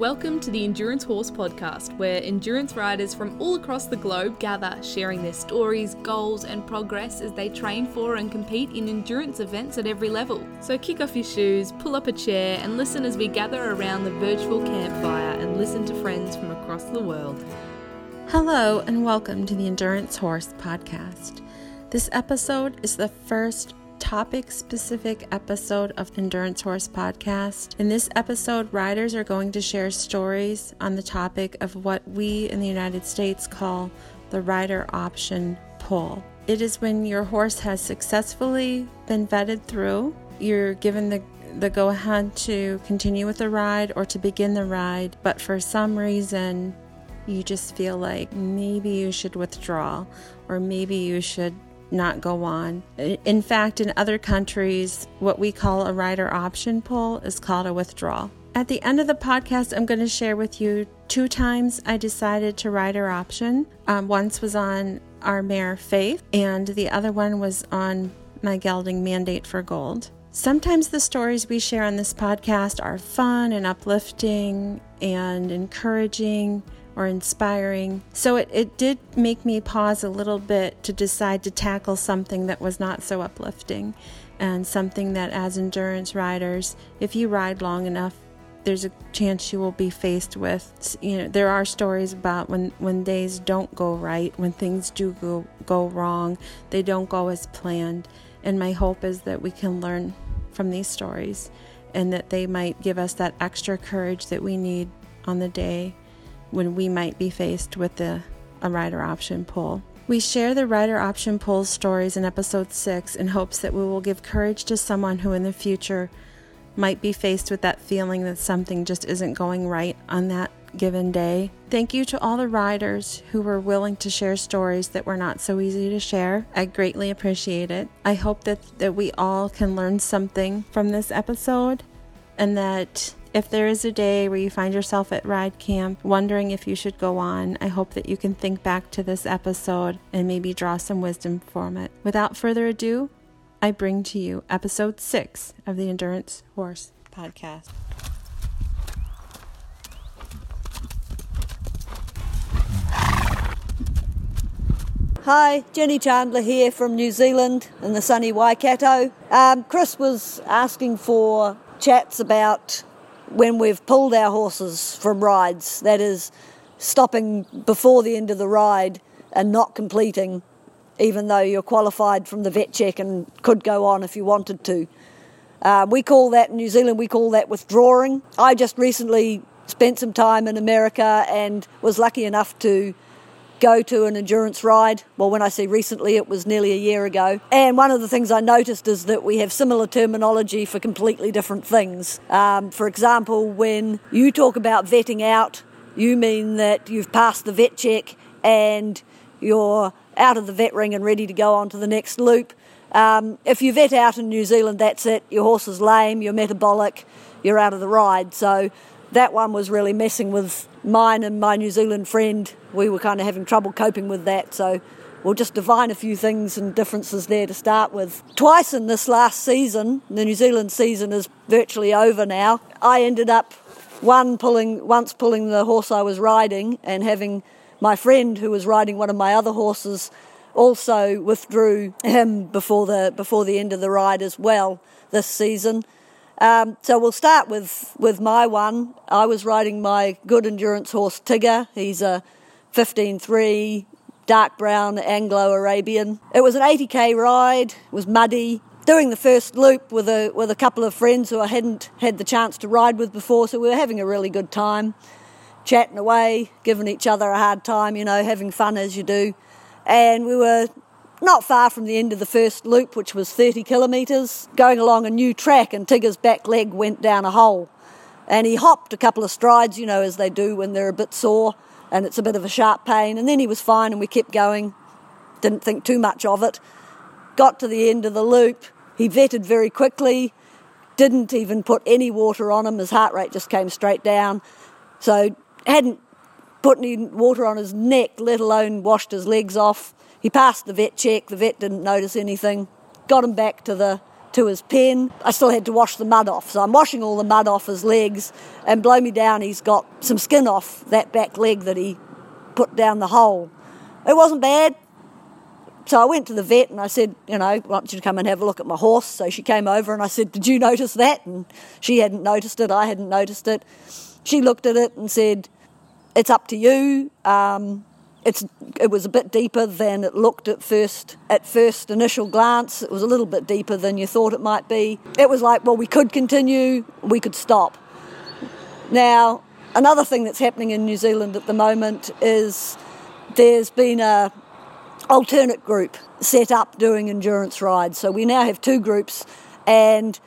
Welcome to the Endurance Horse Podcast, where endurance riders from all across the globe gather, sharing their stories, goals, and progress as they train for and compete in endurance events at every level. So kick off your shoes, pull up a chair, and listen as we gather around the virtual campfire and listen to friends from across the world. Hello, and welcome to the Endurance Horse Podcast. This episode is the first topic specific episode of Endurance Horse Podcast. In this episode, riders are going to share stories on the topic of what we in the United States call the rider option pull. It is when your horse has successfully been vetted through, you're given the the go ahead to continue with the ride or to begin the ride, but for some reason you just feel like maybe you should withdraw or maybe you should not go on. In fact, in other countries, what we call a rider option pull is called a withdrawal. At the end of the podcast, I'm going to share with you two times I decided to rider option. Um, once was on our mare Faith, and the other one was on my gelding mandate for gold. Sometimes the stories we share on this podcast are fun and uplifting and encouraging or inspiring. So it, it did make me pause a little bit to decide to tackle something that was not so uplifting and something that, as endurance riders, if you ride long enough, there's a chance you will be faced with. You know there are stories about when when days don't go right when things do go go wrong they don't go as planned. And my hope is that we can learn from these stories and that they might give us that extra courage that we need on the day when we might be faced with the, a rider option pull. We share the rider option pull stories in episode 6 in hopes that we will give courage to someone who in the future might be faced with that feeling that something just isn't going right on that given day. Thank you to all the riders who were willing to share stories that were not so easy to share. I greatly appreciate it. I hope that, that we all can learn something from this episode and that if there is a day where you find yourself at ride camp wondering if you should go on, I hope that you can think back to this episode and maybe draw some wisdom from it. Without further ado, I bring to you episode six of the Endurance Horse podcast. Hi, Jenny Chandler here from New Zealand in the sunny Waikato. Um, Chris was asking for chats about when we've pulled our horses from rides, that is, stopping before the end of the ride and not completing, even though you're qualified from the vet check and could go on if you wanted to. Uh, we call that in New Zealand, we call that withdrawing. I just recently spent some time in America and was lucky enough to go to an endurance ride. Well, when I say recently, it was nearly a year ago. And one of the things I noticed is that we have similar terminology for completely different things. Um, for example, when you talk about vetting out, you mean that you've passed the vet check and you're out of the vet ring and ready to go on to the next loop. Um, if you vet out in New Zealand, that's it. Your horse is lame, you're metabolic, you're out of the ride. So that one was really messing with mine and my New Zealand friend. We were kind of having trouble coping with that, so we'll just divine a few things and differences there to start with. Twice in this last season, the New Zealand season is virtually over now. I ended up one pulling once pulling the horse I was riding and having my friend who was riding one of my other horses also withdrew him before the before the end of the ride as well this season. Um, so we'll start with, with my one. I was riding my good endurance horse Tigger. He's a 15.3 dark brown Anglo Arabian. It was an 80k ride. It was muddy. Doing the first loop with a with a couple of friends who I hadn't had the chance to ride with before, so we were having a really good time, chatting away, giving each other a hard time, you know, having fun as you do. And we were not far from the end of the first loop, which was 30 kilometres, going along a new track, and Tigger's back leg went down a hole. And he hopped a couple of strides, you know, as they do when they're a bit sore and it's a bit of a sharp pain. And then he was fine, and we kept going. Didn't think too much of it. Got to the end of the loop. He vetted very quickly, didn't even put any water on him. His heart rate just came straight down. So, hadn't put any water on his neck, let alone washed his legs off he passed the vet check, the vet didn't notice anything. Got him back to the to his pen. I still had to wash the mud off. So I'm washing all the mud off his legs, and blow me down, he's got some skin off that back leg that he put down the hole. It wasn't bad. So I went to the vet and I said, you know, I want you to come and have a look at my horse. So she came over and I said, Did you notice that? And she hadn't noticed it, I hadn't noticed it. She looked at it and said, It's up to you. Um, it's it was a bit deeper than it looked at first at first initial glance. It was a little bit deeper than you thought it might be. It was like well we could continue we could stop. Now another thing that's happening in New Zealand at the moment is there's been a alternate group set up doing endurance rides. So we now have two groups and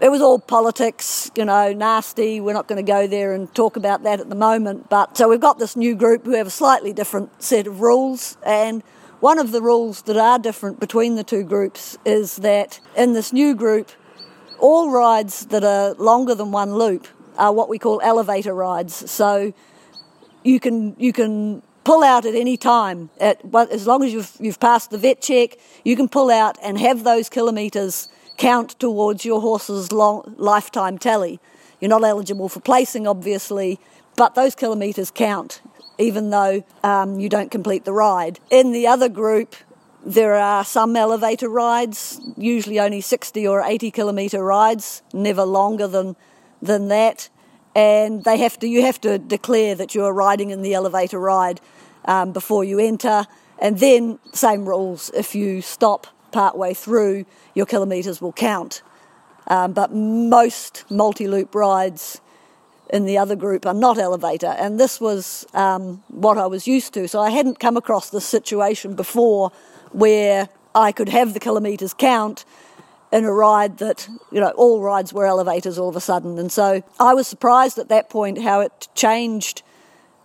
it was all politics, you know, nasty. We're not going to go there and talk about that at the moment. But so we've got this new group who have a slightly different set of rules. And one of the rules that are different between the two groups is that in this new group, all rides that are longer than one loop are what we call elevator rides. So you can you can pull out at any time. At, as long as you've you've passed the vet check, you can pull out and have those kilometres count towards your horse's long, lifetime tally. You're not eligible for placing, obviously, but those kilometres count, even though um, you don't complete the ride. In the other group, there are some elevator rides, usually only 60 or 80 kilometre rides, never longer than, than that. And they have to, you have to declare that you are riding in the elevator ride um, before you enter. And then, same rules if you stop partway through, your kilometres will count. Um, but most multi loop rides in the other group are not elevator, and this was um, what I was used to. So I hadn't come across this situation before where I could have the kilometres count in a ride that, you know, all rides were elevators all of a sudden. And so I was surprised at that point how it changed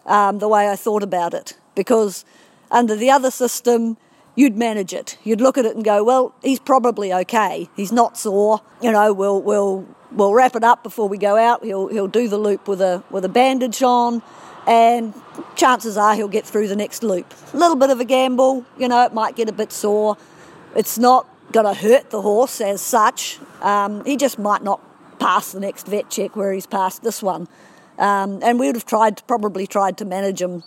um, the way I thought about it because under the other system, you'd manage it. You'd look at it and go, well, he's probably okay. He's not sore. You know, we'll we'll we'll wrap it up before we go out. He'll he'll do the loop with a with a bandage on, and chances are he'll get through the next loop. A little bit of a gamble. You know, it might get a bit sore. It's not going to hurt the horse as such. Um, he just might not pass the next vet check where he's passed this one. Um, and we would have tried, probably tried to manage him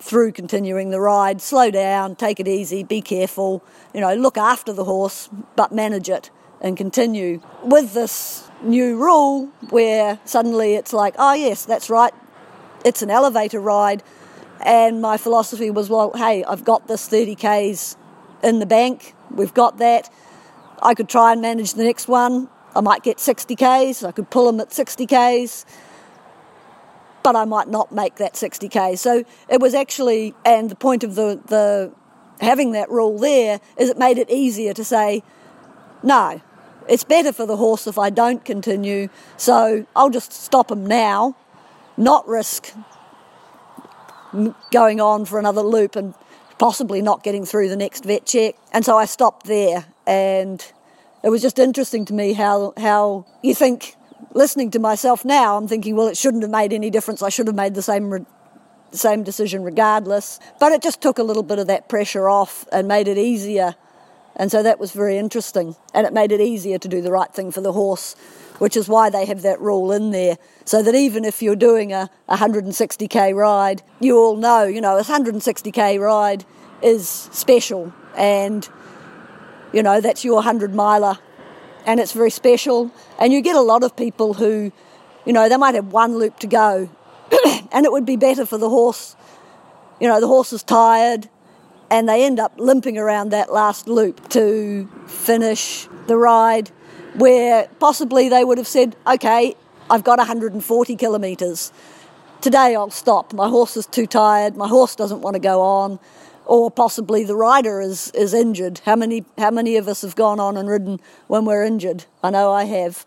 through continuing the ride. Slow down, take it easy, be careful, you know, look after the horse, but manage it and continue. With this new rule where suddenly it's like, oh, yes, that's right, it's an elevator ride. And my philosophy was, well, hey, I've got this 30 Ks in the bank, we've got that. I could try and manage the next one. I might get 60 Ks, I could pull them at 60 Ks but I might not make that 60k. So it was actually, and the point of the, the having that rule there is it made it easier to say, no, it's better for the horse if I don't continue, so I'll just stop him now, not risk going on for another loop and possibly not getting through the next vet check. And so I stopped there, and it was just interesting to me how how you think listening to myself now, I'm thinking, well, it shouldn't have made any difference. I should have made the same re- same decision regardless. But it just took a little bit of that pressure off and made it easier. And so that was very interesting. And it made it easier to do the right thing for the horse, which is why they have that rule in there. So that even if you're doing a 160k ride, you all know, you know, a 160k ride is special. And, you know, that's your 100 miler and it's very special. And you get a lot of people who, you know, they might have one loop to go, and it would be better for the horse. You know, the horse is tired, and they end up limping around that last loop to finish the ride, where possibly they would have said, okay, I've got 140 kilometres. Today I'll stop. My horse is too tired. My horse doesn't want to go on or possibly the rider is, is injured. How many, how many of us have gone on and ridden when we're injured? I know I have.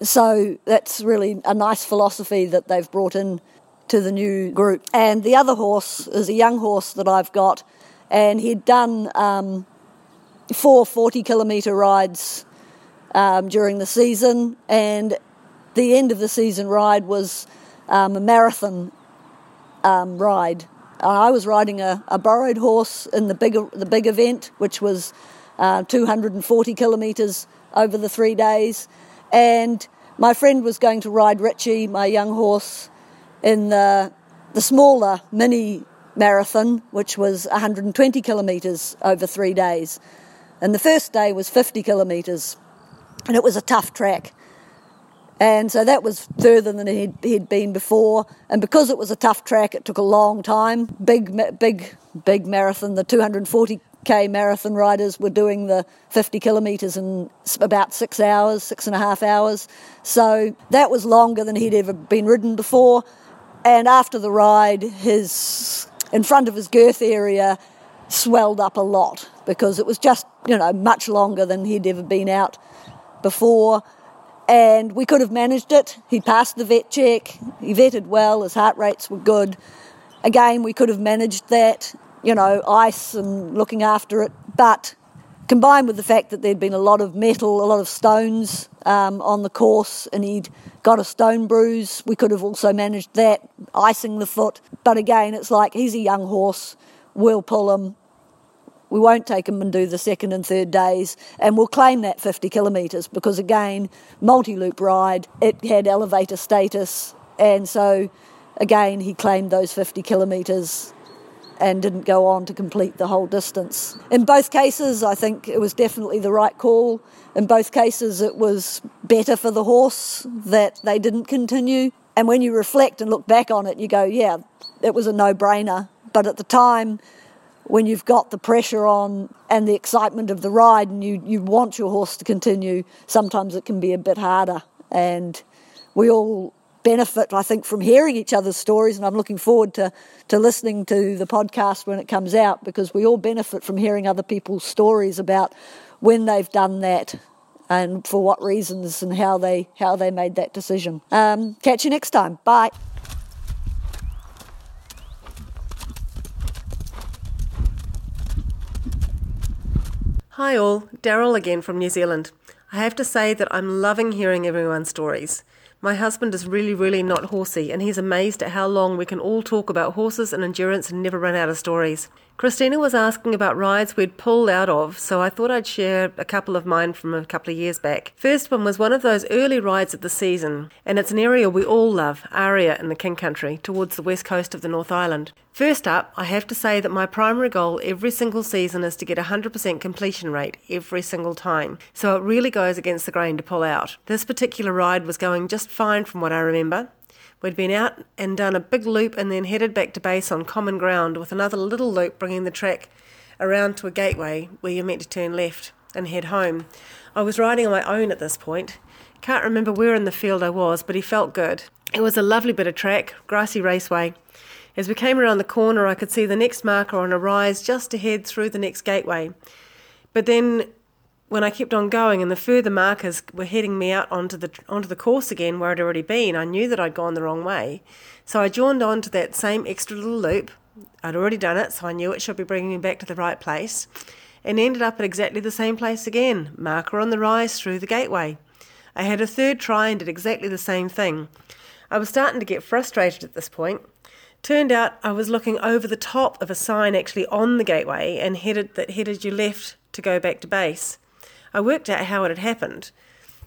So that's really a nice philosophy that they've brought in to the new group. And the other horse is a young horse that I've got, and he'd done um, four 40 kilometre rides um, during the season, and the end of the season ride was um, a marathon um, ride I was riding a, a borrowed horse in the big the big event, which was uh, 240 kilometres over the three days. And my friend was going to ride Richie, my young horse, in the, the smaller mini marathon, which was 120 kilometres over three days. And the first day was 50 kilometres, and it was a tough track. And so that was further than he'd, he'd been before. And because it was a tough track, it took a long time. Big, big, big marathon. The 240k marathon riders were doing the 50 kilometres in about six hours, six and a half hours. So that was longer than he'd ever been ridden before. And after the ride, his in front of his girth area swelled up a lot because it was just, you know, much longer than he'd ever been out before. And we could have managed it. He passed the vet check, he vetted well, his heart rates were good. Again, we could have managed that, you know, ice and looking after it. But combined with the fact that there'd been a lot of metal, a lot of stones um, on the course, and he'd got a stone bruise. We could have also managed that, icing the foot. But again, it's like he's a young horse. We'll pull him. We won't take him and do the second and third days, and we'll claim that 50 kilometres because, again, multi loop ride, it had elevator status, and so again, he claimed those 50 kilometres and didn't go on to complete the whole distance. In both cases, I think it was definitely the right call. In both cases, it was better for the horse that they didn't continue. And when you reflect and look back on it, you go, yeah, it was a no brainer. But at the time, when you've got the pressure on and the excitement of the ride and you, you want your horse to continue, sometimes it can be a bit harder. And we all benefit, I think, from hearing each other's stories, and I'm looking forward to, to listening to the podcast when it comes out because we all benefit from hearing other people's stories about when they've done that and for what reasons and how they how they made that decision. Um, catch you next time. Bye. Hi all, Daryl again from New Zealand. I have to say that I'm loving hearing everyone's stories. My husband is really, really not horsey, and he's amazed at how long we can all talk about horses and endurance and never run out of stories. Christina was asking about rides we'd pulled out of, so I thought I'd share a couple of mine from a couple of years back. First one was one of those early rides of the season, and it's an area we all love, Aria in the King Country, towards the west coast of the North Island. First up, I have to say that my primary goal every single season is to get a 100% completion rate every single time, so it really goes against the grain to pull out. This particular ride was going just fine from what I remember, We'd been out and done a big loop and then headed back to base on common ground with another little loop bringing the track around to a gateway where you're meant to turn left and head home. I was riding on my own at this point. Can't remember where in the field I was, but he felt good. It was a lovely bit of track, grassy raceway. As we came around the corner, I could see the next marker on a rise just ahead through the next gateway. But then when I kept on going and the further markers were heading me out onto the onto the course again where I'd already been, I knew that I'd gone the wrong way. So I joined on to that same extra little loop. I'd already done it, so I knew it should be bringing me back to the right place, and ended up at exactly the same place again, marker on the rise through the gateway. I had a third try and did exactly the same thing. I was starting to get frustrated at this point. Turned out I was looking over the top of a sign actually on the gateway and headed that headed you left to go back to base. I worked out how it had happened.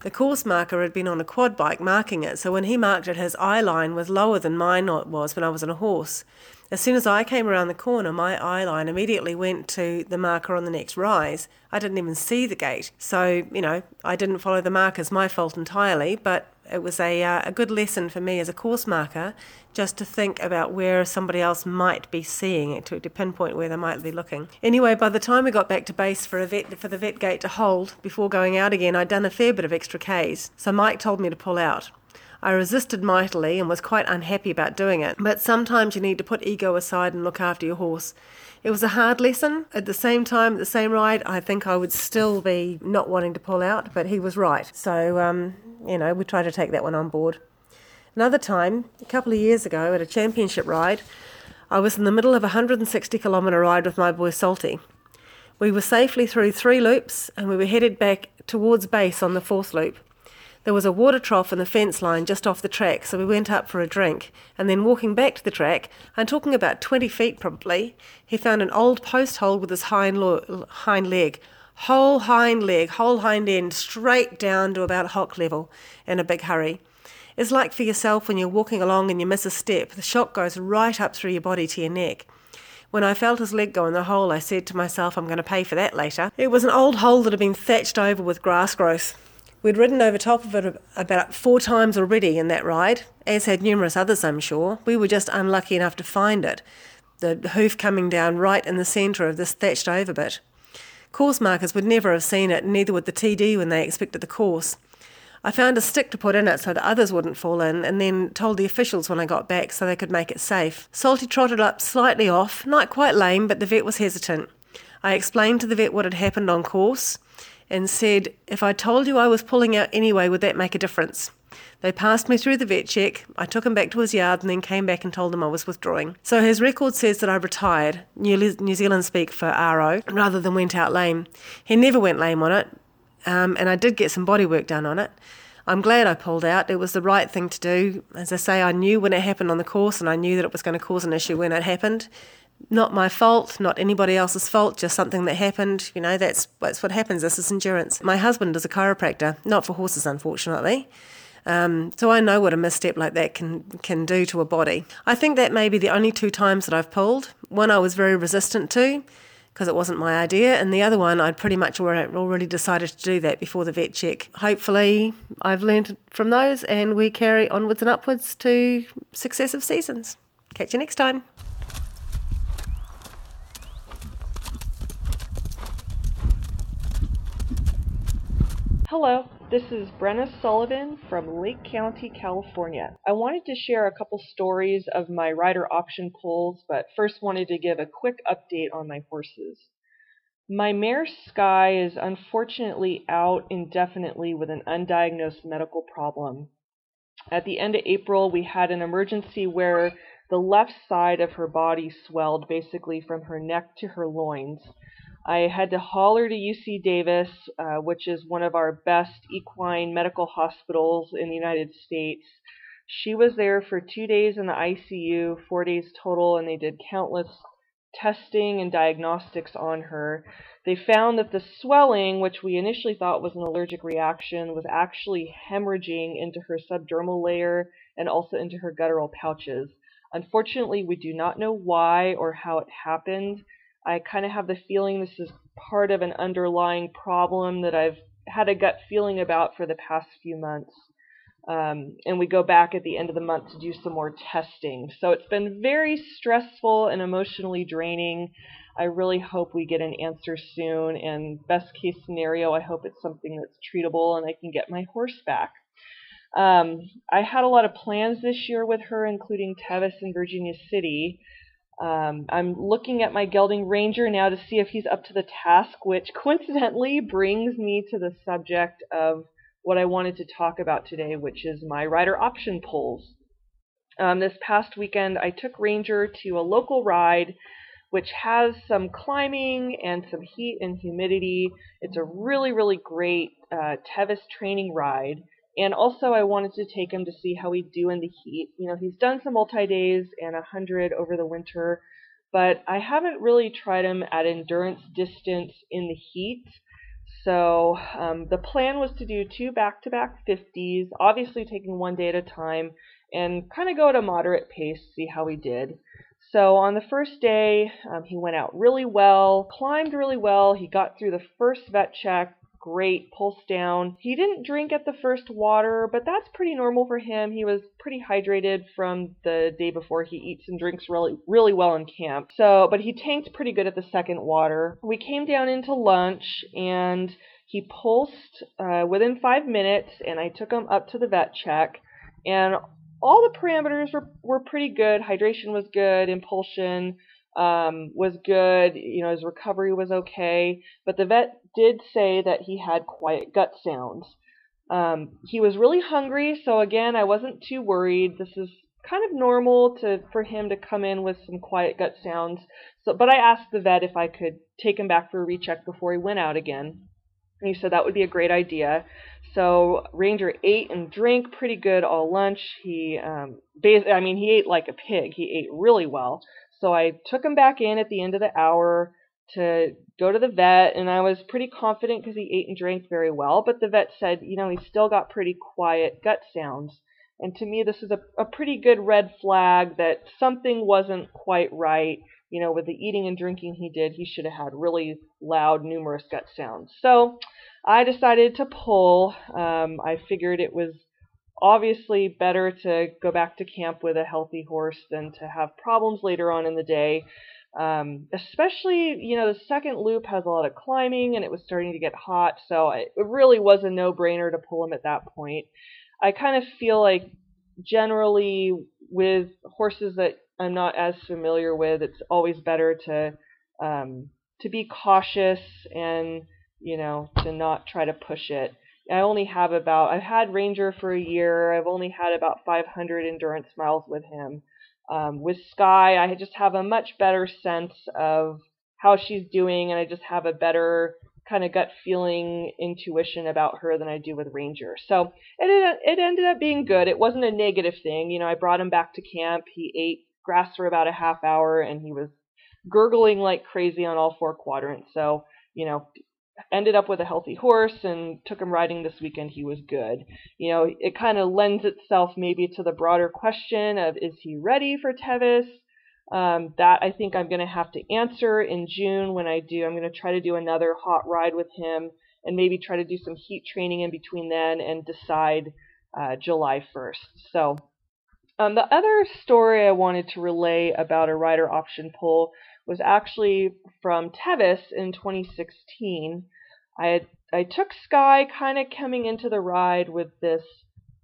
The course marker had been on a quad bike marking it, so when he marked it, his eye line was lower than mine was when I was on a horse. As soon as I came around the corner, my eye line immediately went to the marker on the next rise. I didn't even see the gate. So, you know, I didn't follow the markers, my fault entirely, but it was a, uh, a good lesson for me as a course marker just to think about where somebody else might be seeing it to, to pinpoint where they might be looking. Anyway, by the time we got back to base for vet for the vet gate to hold before going out again, I'd done a fair bit of extra Ks. So Mike told me to pull out. I resisted mightily and was quite unhappy about doing it, but sometimes you need to put ego aside and look after your horse. It was a hard lesson. At the same time, at the same ride, I think I would still be not wanting to pull out, but he was right. So, um, you know, we try to take that one on board. Another time, a couple of years ago at a championship ride, I was in the middle of a 160 kilometre ride with my boy Salty. We were safely through three loops and we were headed back towards base on the fourth loop. There was a water trough in the fence line just off the track, so we went up for a drink. And then walking back to the track, I'm talking about 20 feet probably, he found an old post hole with his hind, lo- hind leg whole hind leg, whole hind end, straight down to about hock level in a big hurry. It's like for yourself when you're walking along and you miss a step, the shock goes right up through your body to your neck. When I felt his leg go in the hole, I said to myself, I'm going to pay for that later. It was an old hole that had been thatched over with grass growth. We'd ridden over top of it about four times already in that ride, as had numerous others, I'm sure. We were just unlucky enough to find it, the hoof coming down right in the centre of this thatched over bit. Course markers would never have seen it, neither would the TD when they expected the course. I found a stick to put in it so that others wouldn't fall in, and then told the officials when I got back so they could make it safe. Salty trotted up slightly off, not quite lame, but the vet was hesitant. I explained to the vet what had happened on course and said, If I told you I was pulling out anyway, would that make a difference? They passed me through the vet check. I took him back to his yard and then came back and told him I was withdrawing. So his record says that I retired, New Zealand speak for RO, rather than went out lame. He never went lame on it, um, and I did get some body work done on it. I'm glad I pulled out. It was the right thing to do. As I say, I knew when it happened on the course, and I knew that it was going to cause an issue when it happened not my fault, not anybody else's fault, just something that happened. You know, that's that's what happens. This is endurance. My husband is a chiropractor, not for horses, unfortunately. Um, so I know what a misstep like that can can do to a body. I think that may be the only two times that I've pulled. One I was very resistant to because it wasn't my idea, and the other one I'd pretty much already decided to do that before the vet check. Hopefully, I've learned from those, and we carry onwards and upwards to successive seasons. Catch you next time. Hello, this is Brenna Sullivan from Lake County, California. I wanted to share a couple stories of my rider option pulls, but first wanted to give a quick update on my horses. My mare Sky is unfortunately out indefinitely with an undiagnosed medical problem. At the end of April, we had an emergency where the left side of her body swelled basically from her neck to her loins. I had to haul her to UC Davis, uh, which is one of our best equine medical hospitals in the United States. She was there for two days in the ICU, four days total, and they did countless testing and diagnostics on her. They found that the swelling, which we initially thought was an allergic reaction, was actually hemorrhaging into her subdermal layer and also into her guttural pouches. Unfortunately, we do not know why or how it happened. I kind of have the feeling this is part of an underlying problem that I've had a gut feeling about for the past few months. Um, and we go back at the end of the month to do some more testing. So it's been very stressful and emotionally draining. I really hope we get an answer soon. And best case scenario, I hope it's something that's treatable and I can get my horse back. Um, I had a lot of plans this year with her, including Tevis and Virginia City. Um, I'm looking at my gelding ranger now to see if he's up to the task, which coincidentally brings me to the subject of what I wanted to talk about today, which is my rider option pulls. Um, this past weekend, I took Ranger to a local ride which has some climbing and some heat and humidity. It's a really, really great uh, Tevis training ride. And also, I wanted to take him to see how he'd do in the heat. You know, he's done some multi days and a hundred over the winter, but I haven't really tried him at endurance distance in the heat. So um, the plan was to do two back-to-back 50s, obviously taking one day at a time, and kind of go at a moderate pace, see how he did. So on the first day, um, he went out really well, climbed really well. He got through the first vet check, great, pulse down. He didn't drink at the first water, but that's pretty normal for him. He was pretty hydrated from the day before. He eats and drinks really really well in camp. So, but he tanked pretty good at the second water. We came down into lunch and he pulsed uh, within five minutes, and I took him up to the vet check, and all the parameters were, were pretty good. Hydration was good, impulsion, um, was good. You know, his recovery was okay. But the vet did say that he had quiet gut sounds. Um, he was really hungry, so again, I wasn't too worried. This is kind of normal to for him to come in with some quiet gut sounds. So, but I asked the vet if I could take him back for a recheck before he went out again. And he said that would be a great idea. So Ranger ate and drank pretty good all lunch. He, um, I mean, he ate like a pig. He ate really well. So I took him back in at the end of the hour, to go to the vet, and I was pretty confident because he ate and drank very well. But the vet said, you know, he's still got pretty quiet gut sounds. And to me, this is a, a pretty good red flag that something wasn't quite right. You know, with the eating and drinking he did, he should have had really loud, numerous gut sounds. So I decided to pull. Um, I figured it was obviously better to go back to camp with a healthy horse than to have problems later on in the day. Um, especially, you know, the second loop has a lot of climbing and it was starting to get hot, so it really was a no brainer to pull him at that point. I kind of feel like generally with horses that I'm not as familiar with, it's always better to um, to be cautious and you know to not try to push it. I only have about I've had Ranger for a year. I've only had about 500 endurance miles with him. Um, with Sky, I just have a much better sense of how she's doing, and I just have a better kind of gut feeling intuition about her than I do with Ranger. So it it ended up being good. It wasn't a negative thing. You know, I brought him back to camp. He ate grass for about a half hour, and he was gurgling like crazy on all four quadrants. So you know, ended up with a healthy horse and took him riding this weekend. He was good. You know, it kind of lends itself maybe to the broader question of is he ready for Tevis? Um, that I think I'm going to have to answer in June when I do. I'm going to try to do another hot ride with him and maybe try to do some heat training in between then and decide uh, July 1st. So, um, the other story I wanted to relay about a rider option pull was actually from Tevis in 2016. I I took Sky kind of coming into the ride with this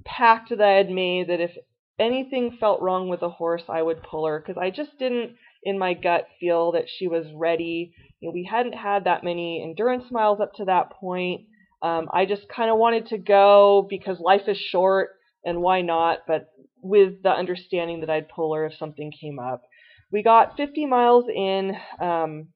pact that I had made that if anything felt wrong with the horse, I would pull her because I just didn't, in my gut, feel that she was ready. You know, we hadn't had that many endurance miles up to that point. Um, I just kind of wanted to go because life is short and why not, but with the understanding that I'd pull her if something came up. We got 50 miles in um,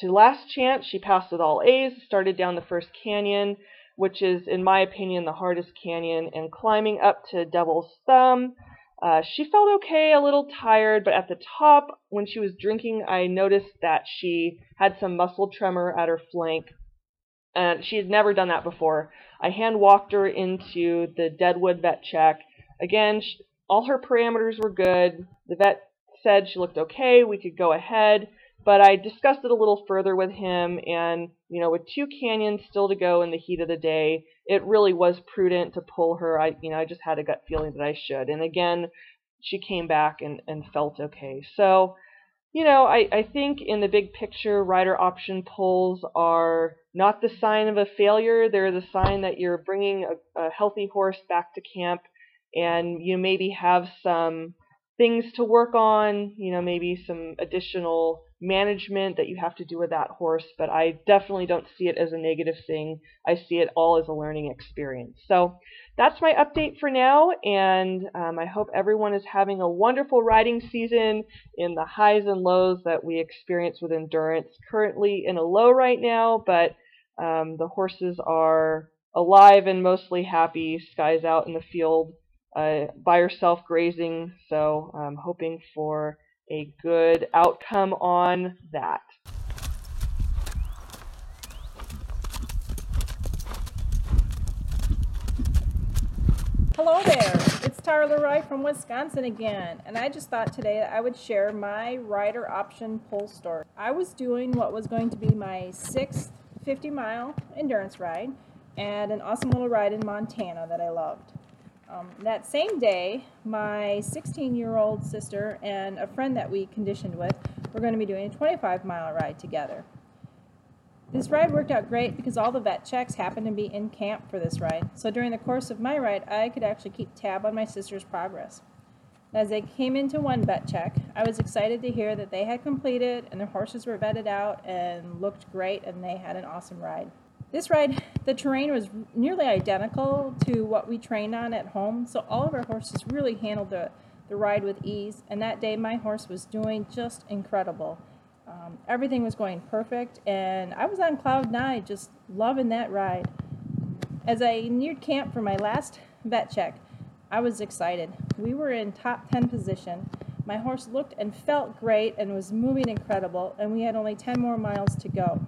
to last chance. She passed with all A's, started down the first canyon which is, in my opinion, the hardest canyon, and climbing up to Devil's Thumb. Uh, she felt okay, a little tired, but at the top, when she was drinking, I noticed that she had some muscle tremor at her flank, and she had never done that before. I hand walked her into the Deadwood vet check. Again, she, all her parameters were good. The vet said she looked okay, we could go ahead. But I discussed it a little further with him, and you know, with two canyons still to go in the heat of the day, it really was prudent to pull her. I, you know, I just had a gut feeling that I should. And again, she came back and, and felt okay. So, you know, I, I think in the big picture, rider option pulls are not the sign of a failure. They're the sign that you're bringing a, a healthy horse back to camp and you maybe have some things to work on, you know, maybe some additional management that you have to do with that horse, but I definitely don't see it as a negative thing. I see it all as a learning experience. So that's my update for now, and um, I hope everyone is having a wonderful riding season in the highs and lows that we experience with endurance. Currently in a low right now, but um, the horses are alive and mostly happy. Sky's out in the field uh, by herself grazing, so I'm hoping for a good outcome on that. Hello there, it's Tara Leroy from Wisconsin again, and I just thought today that I would share my rider option pull story. I was doing what was going to be my sixth 50 mile endurance ride and an awesome little ride in Montana that I loved. Um, that same day, my 16 year old sister and a friend that we conditioned with were going to be doing a 25 mile ride together. This ride worked out great because all the vet checks happened to be in camp for this ride. So during the course of my ride, I could actually keep tab on my sister's progress. As they came into one vet check, I was excited to hear that they had completed and their horses were vetted out and looked great and they had an awesome ride. This ride, the terrain was nearly identical to what we trained on at home, so all of our horses really handled the, the ride with ease, and that day my horse was doing just incredible. Um, everything was going perfect, and I was on cloud nine, just loving that ride. As I neared camp for my last vet check, I was excited. We were in top 10 position. My horse looked and felt great and was moving incredible, and we had only 10 more miles to go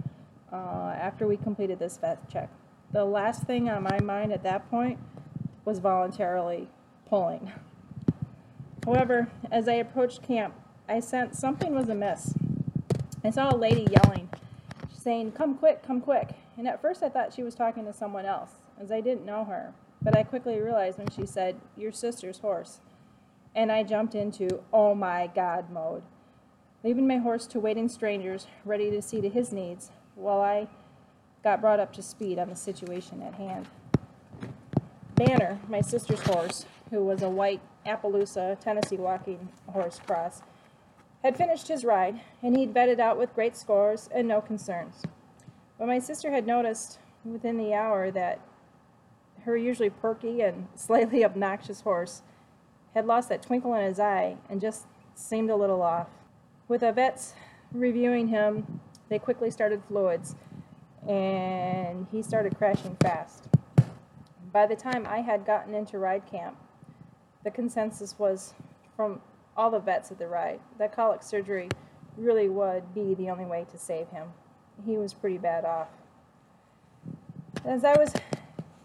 uh, after we completed this vet check. The last thing on my mind at that point was voluntarily pulling. However, as I approached camp, I sensed something was amiss. I saw a lady yelling, saying, Come quick, come quick. And at first I thought she was talking to someone else, as I didn't know her. But I quickly realized when she said, Your sister's horse. And I jumped into, oh my God mode, leaving my horse to waiting strangers ready to see to his needs while I got brought up to speed on the situation at hand. Banner, my sister's horse, who was a white Appaloosa Tennessee walking horse cross, had finished his ride, and he'd vetted out with great scores and no concerns. But my sister had noticed within the hour that her usually perky and slightly obnoxious horse had lost that twinkle in his eye and just seemed a little off. With vets reviewing him, they quickly started fluids, and he started crashing fast. By the time I had gotten into ride camp, the consensus was from all the vets at the ride that colic surgery really would be the only way to save him. He was pretty bad off. As I was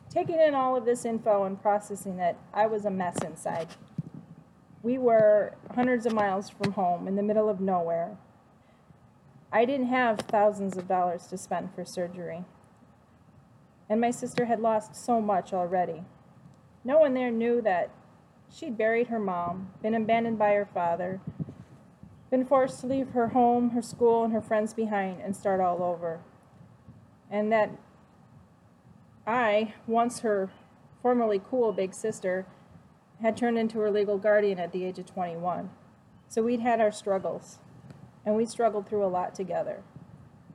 taking in all of this info and processing it, I was a mess inside. We were hundreds of miles from home in the middle of nowhere. I didn't have thousands of dollars to spend for surgery. And my sister had lost so much already. No one there knew that she'd buried her mom, been abandoned by her father, been forced to leave her home, her school, and her friends behind and start all over. And that I, once her formerly cool big sister, had turned into her legal guardian at the age of 21. So we'd had our struggles, and we struggled through a lot together.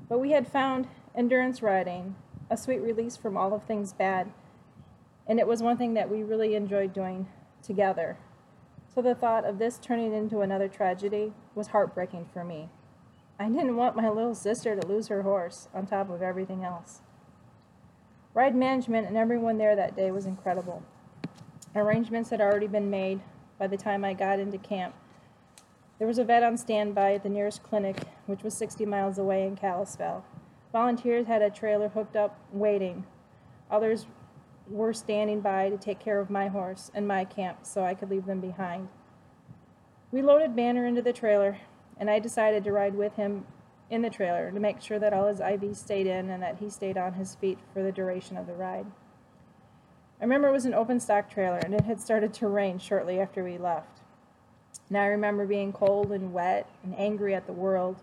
But we had found endurance riding a sweet release from all of things bad, and it was one thing that we really enjoyed doing together. So the thought of this turning into another tragedy was heartbreaking for me. I didn't want my little sister to lose her horse on top of everything else. Ride management and everyone there that day was incredible. Arrangements had already been made by the time I got into camp. There was a vet on standby at the nearest clinic, which was 60 miles away in Kalispell. Volunteers had a trailer hooked up, waiting. Others were standing by to take care of my horse and my camp so I could leave them behind. We loaded Banner into the trailer, and I decided to ride with him in the trailer to make sure that all his IVs stayed in and that he stayed on his feet for the duration of the ride. I remember it was an open stock trailer and it had started to rain shortly after we left. Now I remember being cold and wet and angry at the world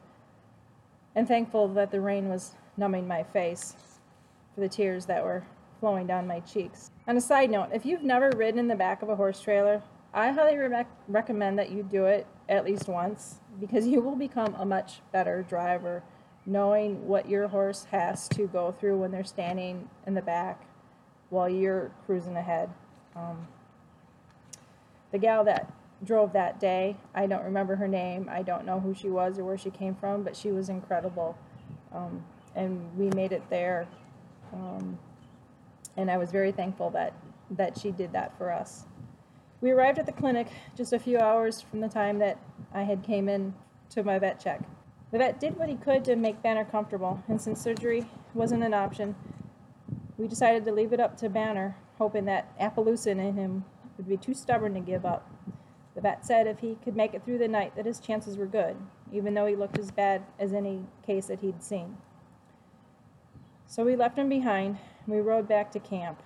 and thankful that the rain was numbing my face for the tears that were flowing down my cheeks. On a side note, if you've never ridden in the back of a horse trailer, I highly re- recommend that you do it at least once because you will become a much better driver knowing what your horse has to go through when they're standing in the back while you're cruising ahead. Um, the gal that drove that day, I don't remember her name. I don't know who she was or where she came from, but she was incredible. Um, and we made it there. Um, and I was very thankful that, that she did that for us. We arrived at the clinic just a few hours from the time that I had came in to my vet check. The vet did what he could to make Banner comfortable, and since surgery wasn't an option, we decided to leave it up to Banner, hoping that Appaloosa in him would be too stubborn to give up. The vet said if he could make it through the night that his chances were good, even though he looked as bad as any case that he'd seen. So we left him behind, and we rode back to camp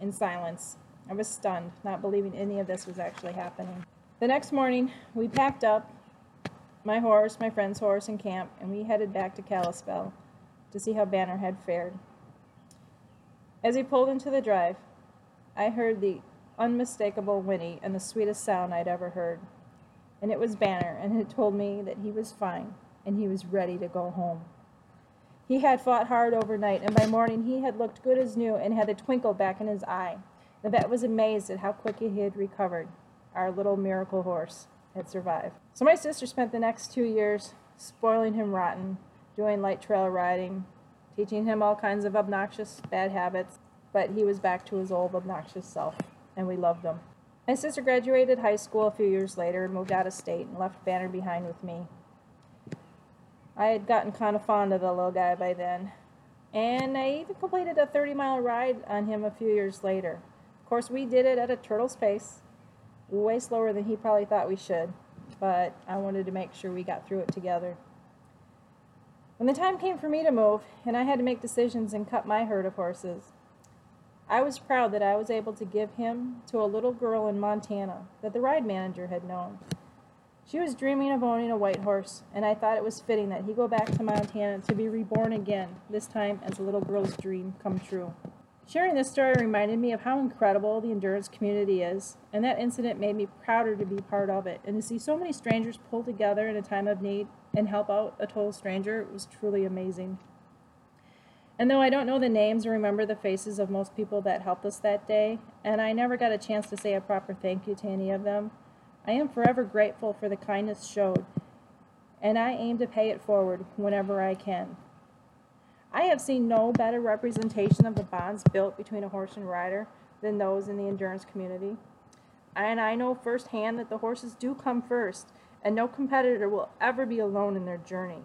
in silence. I was stunned, not believing any of this was actually happening. The next morning, we packed up my horse, my friend's horse, and camp, and we headed back to Kalispell to see how Banner had fared. As he pulled into the drive, I heard the unmistakable whinny and the sweetest sound I'd ever heard. And it was Banner, and it told me that he was fine and he was ready to go home. He had fought hard overnight, and by morning he had looked good as new and had a twinkle back in his eye. The vet was amazed at how quickly he had recovered. Our little miracle horse had survived. So my sister spent the next two years spoiling him rotten, doing light trail riding, teaching him all kinds of obnoxious bad habits, but he was back to his old obnoxious self, and we loved them. My sister graduated high school a few years later and moved out of state and left Banner behind with me. I had gotten kind of fond of the little guy by then, and I even completed a 30 mile ride on him a few years later. Of course, we did it at a turtle's pace, way slower than he probably thought we should, but I wanted to make sure we got through it together. When the time came for me to move, and I had to make decisions and cut my herd of horses, I was proud that I was able to give him to a little girl in Montana that the ride manager had known. She was dreaming of owning a white horse, and I thought it was fitting that he go back to Montana to be reborn again, this time as a little girl's dream come true. Sharing this story reminded me of how incredible the endurance community is, and that incident made me prouder to be part of it. And to see so many strangers pull together in a time of need and help out a total stranger was truly amazing. And though I don't know the names or remember the faces of most people that helped us that day, and I never got a chance to say a proper thank you to any of them, I am forever grateful for the kindness showed, and I aim to pay it forward whenever I can. I have seen no better representation of the bonds built between a horse and rider than those in the endurance community. And I know firsthand that the horses do come first, and no competitor will ever be alone in their journey.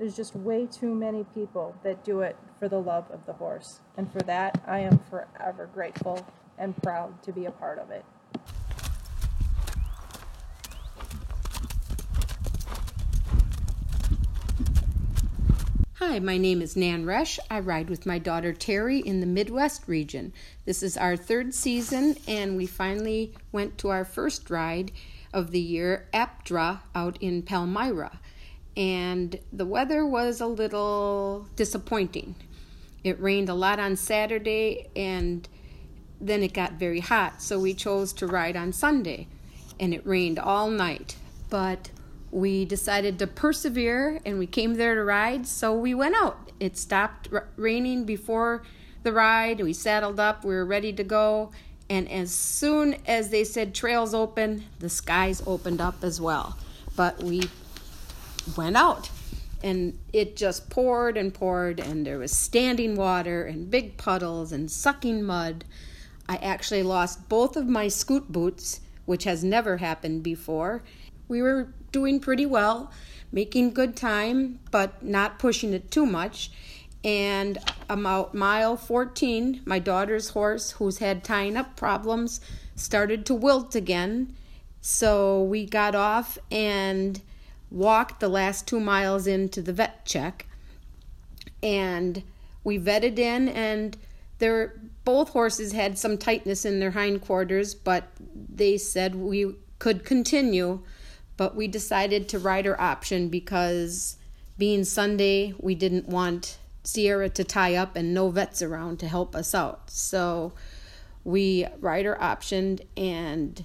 There's just way too many people that do it for the love of the horse. And for that, I am forever grateful and proud to be a part of it. Hi, my name is Nan Resch. I ride with my daughter Terry in the Midwest region. This is our third season, and we finally went to our first ride of the year, Aptra, out in Palmyra and the weather was a little disappointing. It rained a lot on Saturday and then it got very hot, so we chose to ride on Sunday and it rained all night. But we decided to persevere and we came there to ride, so we went out. It stopped raining before the ride. We saddled up, we were ready to go, and as soon as they said trails open, the skies opened up as well. But we went out. And it just poured and poured and there was standing water and big puddles and sucking mud. I actually lost both of my scoot boots which has never happened before. We were doing pretty well making good time but not pushing it too much. And about mile 14 my daughter's horse who's had tying up problems started to wilt again. So we got off and walked the last two miles into the vet check and we vetted in and there both horses had some tightness in their hindquarters but they said we could continue but we decided to rider option because being sunday we didn't want sierra to tie up and no vets around to help us out. So we rider optioned and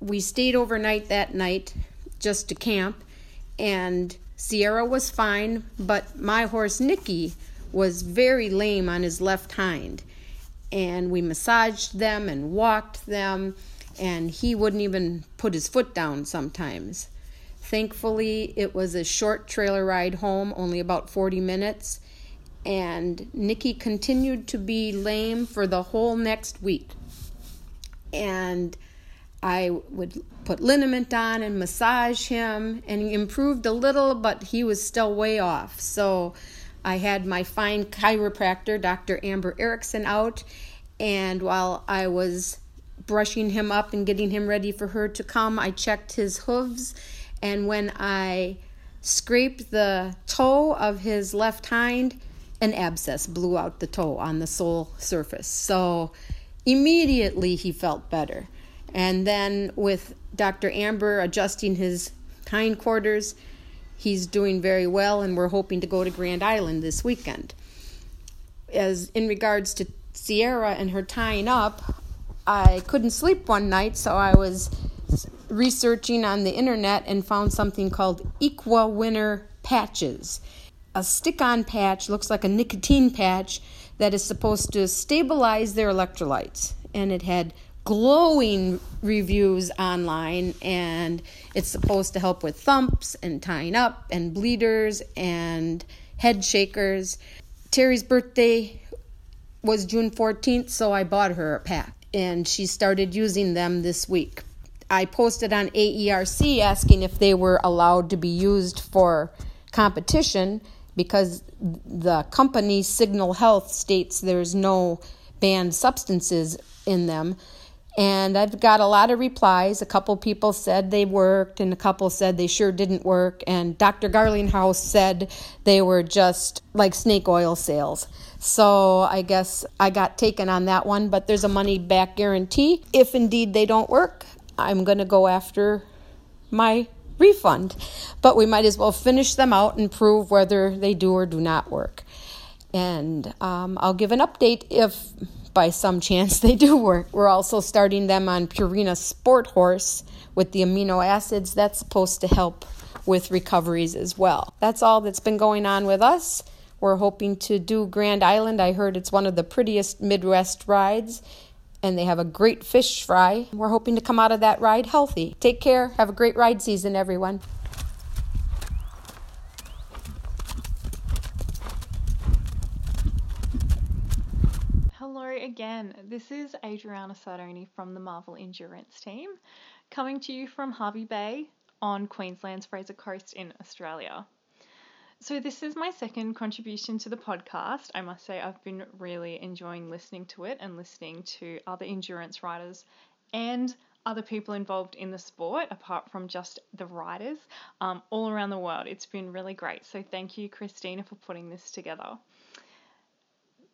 we stayed overnight that night just to camp, and Sierra was fine, but my horse Nicky was very lame on his left hind. And we massaged them and walked them, and he wouldn't even put his foot down sometimes. Thankfully, it was a short trailer ride home, only about 40 minutes, and Nicky continued to be lame for the whole next week. And I would put liniment on and massage him, and he improved a little, but he was still way off. So I had my fine chiropractor, Dr. Amber Erickson, out, and while I was brushing him up and getting him ready for her to come, I checked his hooves, and when I scraped the toe of his left hind, an abscess blew out the toe on the sole surface. So immediately he felt better. And then with Dr. Amber adjusting his hindquarters, he's doing very well, and we're hoping to go to Grand Island this weekend. As in regards to Sierra and her tying up, I couldn't sleep one night, so I was researching on the internet and found something called Equiwinner patches. A stick on patch looks like a nicotine patch that is supposed to stabilize their electrolytes. And it had glowing reviews online and it's supposed to help with thumps and tying up and bleeders and head shakers. Terry's birthday was June 14th, so I bought her a pack. and she started using them this week. I posted on AERC asking if they were allowed to be used for competition because the company Signal Health states there's no banned substances in them. And I've got a lot of replies. A couple people said they worked, and a couple said they sure didn't work. And Dr. Garlinghouse said they were just like snake oil sales. So I guess I got taken on that one, but there's a money back guarantee. If indeed they don't work, I'm going to go after my refund. But we might as well finish them out and prove whether they do or do not work. And um, I'll give an update if by some chance they do work. We're also starting them on Purina Sport Horse with the amino acids. That's supposed to help with recoveries as well. That's all that's been going on with us. We're hoping to do Grand Island. I heard it's one of the prettiest Midwest rides, and they have a great fish fry. We're hoping to come out of that ride healthy. Take care. Have a great ride season, everyone. Hello again. This is Adriana Sardoni from the Marvel Endurance team, coming to you from Hervey Bay on Queensland's Fraser Coast in Australia. So, this is my second contribution to the podcast. I must say, I've been really enjoying listening to it and listening to other endurance riders and other people involved in the sport, apart from just the riders, um, all around the world. It's been really great. So, thank you, Christina, for putting this together.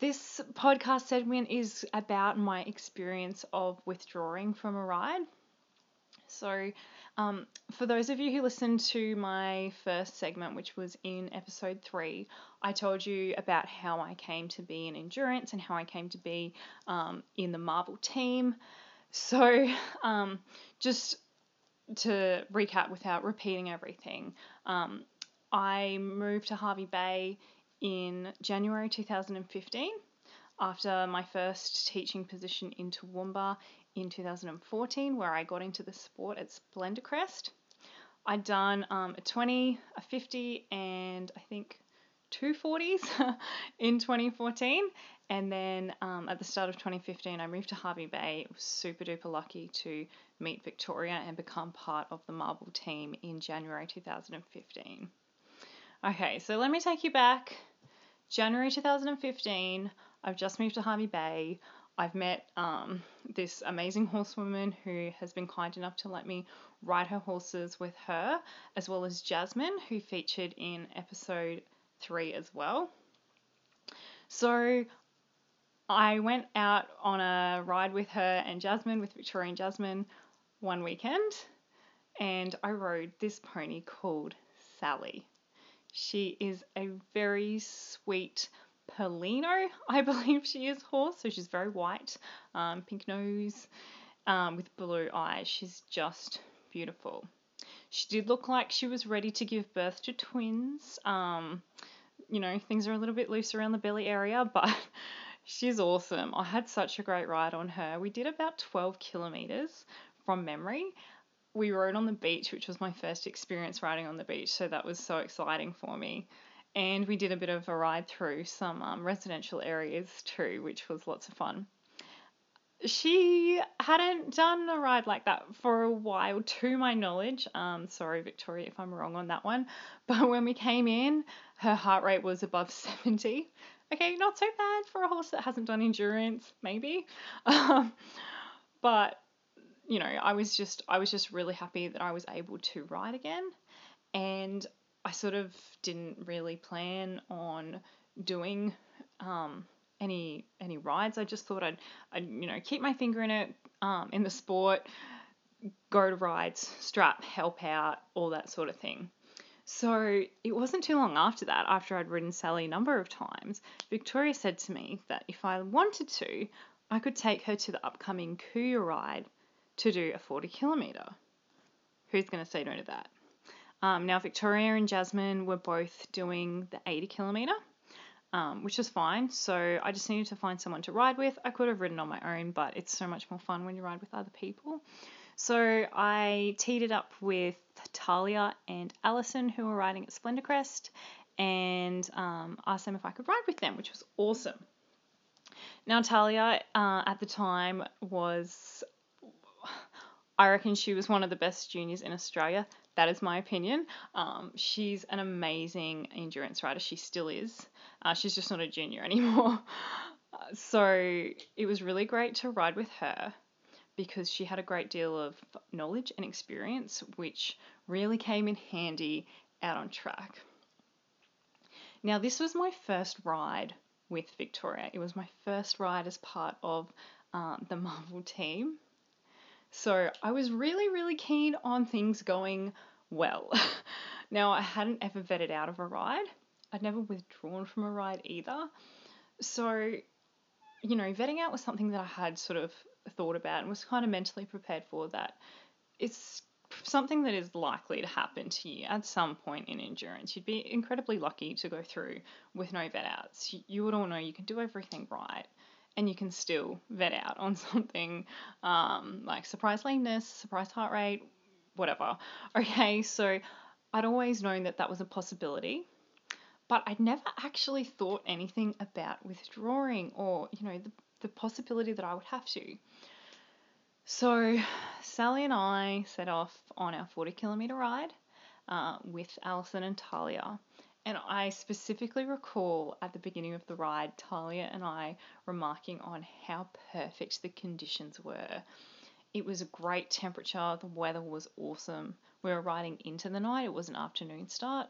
This podcast segment is about my experience of withdrawing from a ride. So, um, for those of you who listened to my first segment, which was in episode three, I told you about how I came to be in endurance and how I came to be um, in the Marvel team. So, um, just to recap without repeating everything, um, I moved to Hervey Bay in January 2015 after my first teaching position in Toowoomba in 2014, where I got into the sport at Splendor Crest. I'd done um, a 20, a 50, and I think two 40s in 2014. And then um, at the start of 2015, I moved to Hervey Bay. I was super duper lucky to meet Victoria and become part of the Marble team in January 2015. Okay, so let me take you back. January 2015, I've just moved to Hervey Bay. I've met um, this amazing horsewoman who has been kind enough to let me ride her horses with her, as well as Jasmine, who featured in episode three as well. So I went out on a ride with her and Jasmine, with Victoria and Jasmine, one weekend, and I rode this pony called Sally. She is a very sweet Perlino, I believe she is horse. So she's very white, um, pink nose, um, with blue eyes. She's just beautiful. She did look like she was ready to give birth to twins. Um, you know, things are a little bit loose around the belly area, but she's awesome. I had such a great ride on her. We did about 12 kilometers from memory. We rode on the beach, which was my first experience riding on the beach, so that was so exciting for me and we did a bit of a ride through some um, residential areas too, which was lots of fun. She hadn't done a ride like that for a while, to my knowledge. Um, sorry, Victoria, if I'm wrong on that one. But when we came in, her heart rate was above 70. Okay, not so bad for a horse that hasn't done endurance, maybe. Um, but you know, I was just I was just really happy that I was able to ride again, and I sort of didn't really plan on doing um, any any rides. I just thought I'd, I'd you know keep my finger in it um, in the sport, go to rides, strap, help out, all that sort of thing. So it wasn't too long after that, after I'd ridden Sally a number of times, Victoria said to me that if I wanted to, I could take her to the upcoming Kuya ride to do a 40 kilometre. Who's going to say no to that? Um, now, Victoria and Jasmine were both doing the 80 kilometre, um, which was fine. So I just needed to find someone to ride with. I could have ridden on my own, but it's so much more fun when you ride with other people. So I teed it up with Talia and Alison, who were riding at Splendor Crest, and um, asked them if I could ride with them, which was awesome. Now, Talia uh, at the time was, I reckon she was one of the best juniors in Australia. That is my opinion. Um, she's an amazing endurance rider. She still is. Uh, she's just not a junior anymore. so it was really great to ride with her because she had a great deal of knowledge and experience, which really came in handy out on track. Now, this was my first ride with Victoria. It was my first ride as part of um, the Marvel team. So I was really, really keen on things going well. now, I hadn't ever vetted out of a ride, I'd never withdrawn from a ride either. So, you know, vetting out was something that I had sort of thought about and was kind of mentally prepared for that it's something that is likely to happen to you at some point in endurance. You'd be incredibly lucky to go through with no vet outs. You would all know you can do everything right and you can still vet out on something um, like surprise lameness, surprise heart rate, whatever. Okay, so I'd always known that that was a possibility, but I'd never actually thought anything about withdrawing or, you know, the, the possibility that I would have to. So Sally and I set off on our 40 kilometre ride uh, with Alison and Talia. And I specifically recall at the beginning of the ride, Talia and I remarking on how perfect the conditions were. It was a great temperature, the weather was awesome. We were riding into the night, it was an afternoon start.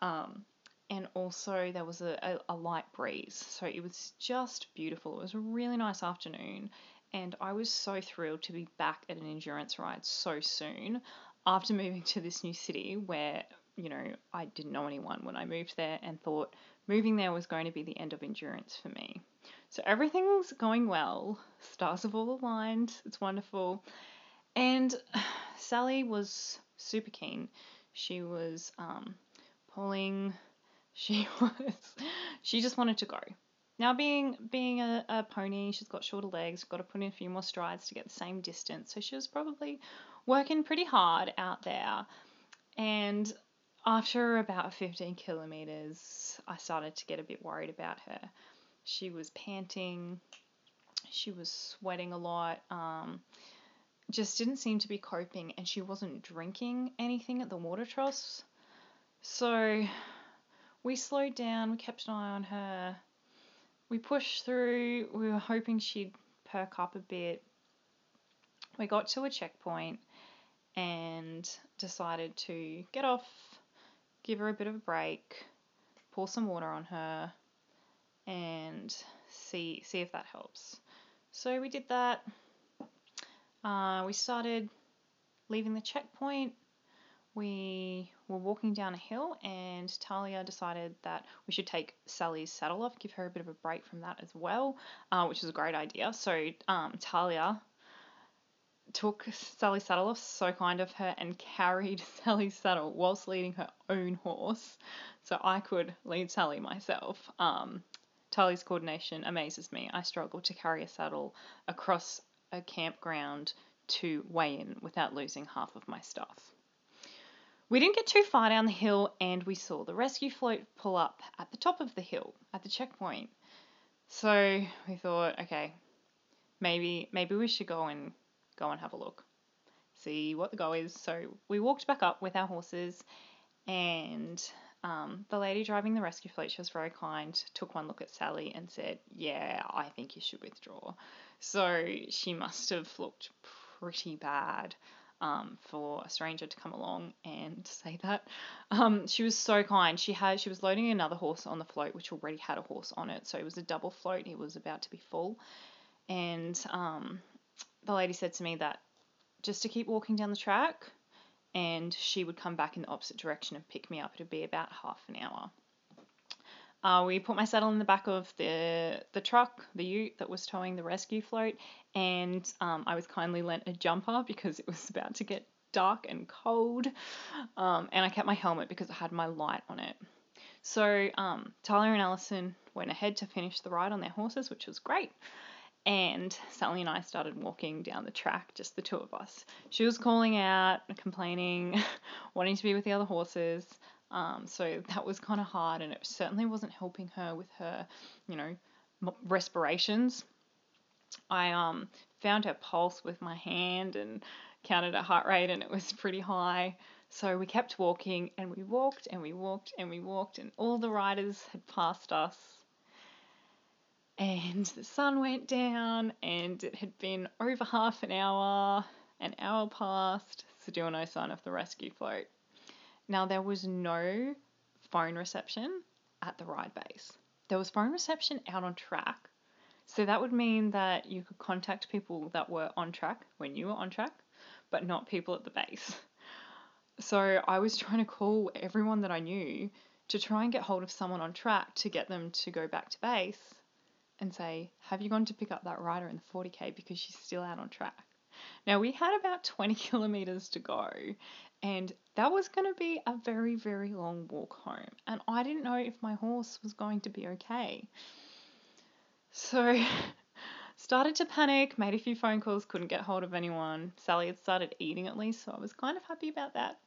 Um, and also there was a, a, a, light breeze, so it was just beautiful. It was a really nice afternoon, and I was so thrilled to be back at an endurance ride so soon after moving to this new city where, you know, I didn't know anyone when I moved there and thought moving there was going to be the end of endurance for me. So everything's going well, stars have all aligned, it's wonderful. And Sally was super keen. She was um, pulling, she was, she just wanted to go. Now, being being a, a pony, she's got shorter legs, got to put in a few more strides to get the same distance. So she was probably working pretty hard out there. And after about 15 kilometers, I started to get a bit worried about her. She was panting, she was sweating a lot, um, just didn't seem to be coping, and she wasn't drinking anything at the water troughs. So we slowed down, we kept an eye on her we pushed through. We were hoping she'd perk up a bit. We got to a checkpoint and decided to get off, give her a bit of a break, pour some water on her, and see see if that helps. So we did that. Uh, we started leaving the checkpoint we were walking down a hill, and Talia decided that we should take Sally's saddle off, give her a bit of a break from that as well, uh, which was a great idea. So um, Talia took Sally's saddle off, so kind of her, and carried Sally's saddle whilst leading her own horse, so I could lead Sally myself. Um, Talia's coordination amazes me. I struggle to carry a saddle across a campground to weigh in without losing half of my stuff. We didn't get too far down the hill and we saw the rescue float pull up at the top of the hill at the checkpoint. So we thought, okay, maybe maybe we should go and go and have a look. See what the go is. So we walked back up with our horses and um, the lady driving the rescue float, she was very kind, took one look at Sally and said, Yeah, I think you should withdraw. So she must have looked pretty bad um, for a stranger to come along and say that. Um, she was so kind. She had she was loading another horse on the float, which already had a horse on it, so it was a double float. It was about to be full, and um, the lady said to me that just to keep walking down the track, and she would come back in the opposite direction and pick me up. It'd be about half an hour. Uh, we put my saddle in the back of the the truck, the ute that was towing the rescue float, and um, I was kindly lent a jumper because it was about to get dark and cold, um, and I kept my helmet because it had my light on it. So um, Talia and Alison went ahead to finish the ride on their horses, which was great. And Sally and I started walking down the track, just the two of us. She was calling out, complaining, wanting to be with the other horses. Um, so that was kind of hard, and it certainly wasn't helping her with her, you know, respirations. I um, found her pulse with my hand and counted her heart rate, and it was pretty high. So we kept walking and we walked and we walked and we walked, and all the riders had passed us. And the sun went down, and it had been over half an hour, an hour passed, still no sign of the rescue float. Now, there was no phone reception at the ride base. There was phone reception out on track. So that would mean that you could contact people that were on track when you were on track, but not people at the base. So I was trying to call everyone that I knew to try and get hold of someone on track to get them to go back to base and say, Have you gone to pick up that rider in the 40k because she's still out on track? Now we had about 20 kilometers to go, and that was going to be a very, very long walk home. And I didn't know if my horse was going to be okay. So, started to panic, made a few phone calls, couldn't get hold of anyone. Sally had started eating at least, so I was kind of happy about that.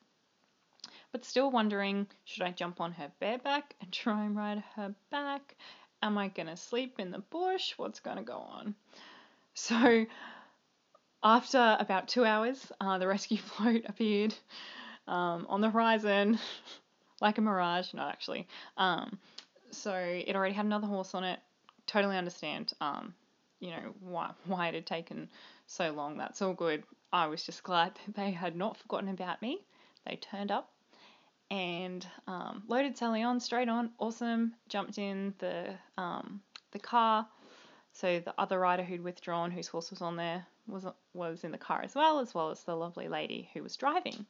But still wondering should I jump on her bareback and try and ride her back? Am I going to sleep in the bush? What's going to go on? So, after about two hours, uh, the rescue float appeared um, on the horizon, like a mirage. Not actually. Um, so it already had another horse on it. Totally understand. Um, you know why why it had taken so long. That's all good. I was just glad that they had not forgotten about me. They turned up and um, loaded Sally on straight on. Awesome. Jumped in the um, the car. So the other rider who'd withdrawn, whose horse was on there, was was in the car as well, as well as the lovely lady who was driving.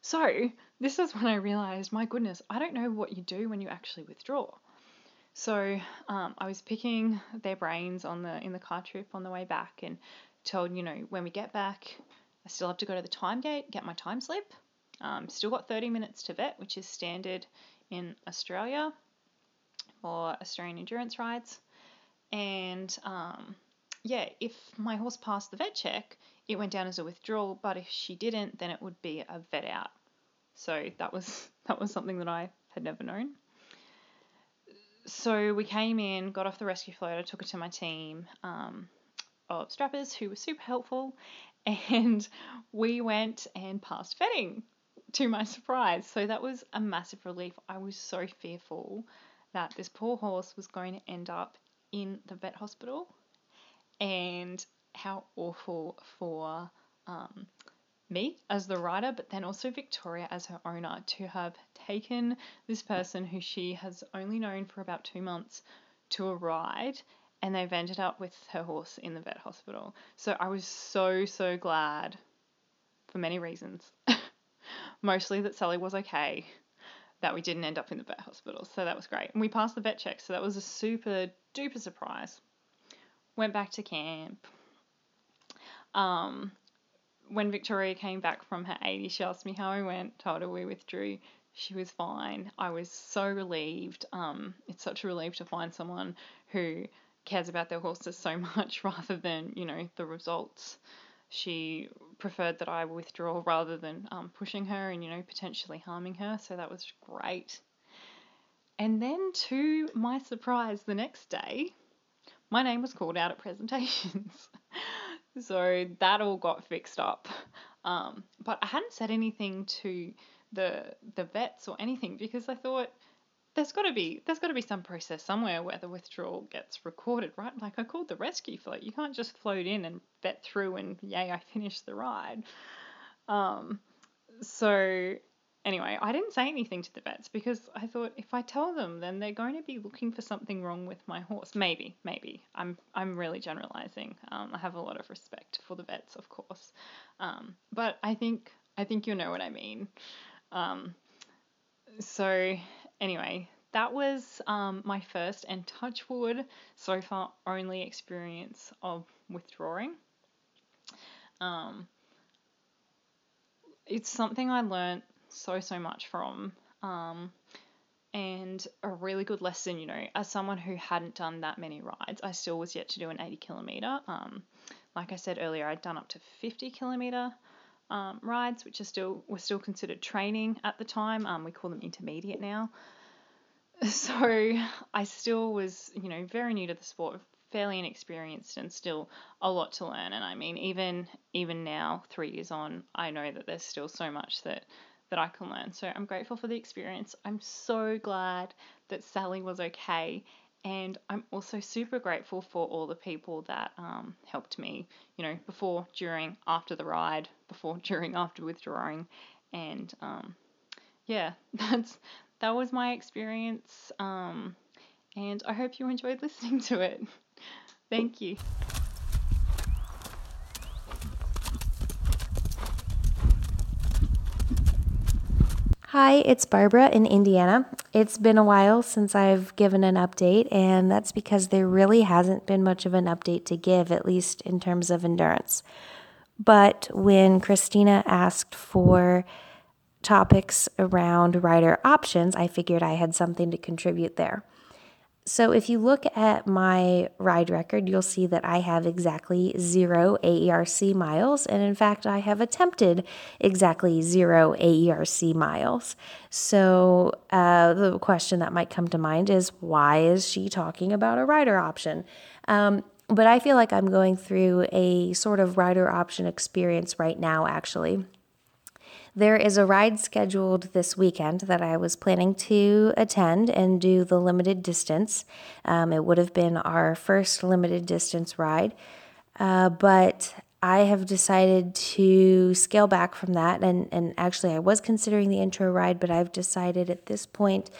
So this is when I realised, my goodness, I don't know what you do when you actually withdraw. So um, I was picking their brains on the in the car trip on the way back, and told you know when we get back, I still have to go to the time gate, get my time slip. Um, still got 30 minutes to vet, which is standard in Australia for Australian endurance rides. And um, yeah, if my horse passed the vet check, it went down as a withdrawal, but if she didn't, then it would be a vet out. So that was that was something that I had never known. So we came in, got off the rescue float, I took her to my team um, of strappers who were super helpful, and we went and passed vetting to my surprise. So that was a massive relief. I was so fearful that this poor horse was going to end up in the vet hospital and how awful for um, me as the rider, but then also Victoria as her owner to have taken this person who she has only known for about two months to a ride and they've ended up with her horse in the vet hospital. So I was so, so glad for many reasons. Mostly that Sally was okay, that we didn't end up in the vet hospital. So that was great. And we passed the vet check, so that was a super duper surprise went back to camp. Um, when Victoria came back from her 80, she asked me how I went, told her we withdrew. She was fine. I was so relieved. Um, it's such a relief to find someone who cares about their horses so much rather than, you know, the results. She preferred that I withdraw rather than um, pushing her and, you know, potentially harming her. So that was great. And then, to my surprise, the next day, my name was called out at presentations. so that all got fixed up. Um, but I hadn't said anything to the the vets or anything because I thought there's got to be there's got to be some process somewhere where the withdrawal gets recorded, right? Like I called the rescue float. You can't just float in and bet through and yay, I finished the ride. Um, so Anyway, I didn't say anything to the vets because I thought if I tell them, then they're going to be looking for something wrong with my horse. Maybe, maybe. I'm I'm really generalizing. Um, I have a lot of respect for the vets, of course, um, but I think I think you know what I mean. Um, so anyway, that was um, my first and touchwood so far only experience of withdrawing. Um, it's something I learned so, so much from. Um, and a really good lesson, you know, as someone who hadn't done that many rides, I still was yet to do an 80 kilometer. Um, like I said earlier, I'd done up to 50 kilometer um, rides, which are still were still considered training at the time. Um, we call them intermediate now. so I still was, you know, very new to the sport, fairly inexperienced, and still a lot to learn. And I mean, even even now, three years on, I know that there's still so much that that I can learn. So I'm grateful for the experience. I'm so glad that Sally was okay. And I'm also super grateful for all the people that um, helped me, you know, before, during, after the ride, before, during, after withdrawing. And um, yeah, that's that was my experience. Um, and I hope you enjoyed listening to it. Thank you. Hi, it's Barbara in Indiana. It's been a while since I've given an update, and that's because there really hasn't been much of an update to give, at least in terms of endurance. But when Christina asked for topics around rider options, I figured I had something to contribute there. So if you look at my ride record, you'll see that I have exactly zero AERC miles. And in fact, I have attempted exactly zero AERC miles. So uh, the question that might come to mind is why is she talking about a rider option? Um, but I feel like I'm going through a sort of rider option experience right now, actually. There is a ride scheduled this weekend that I was planning to attend and do the limited distance. Um, it would have been our first limited distance ride, uh, but I have decided to scale back from that. And, and actually, I was considering the intro ride, but I've decided at this point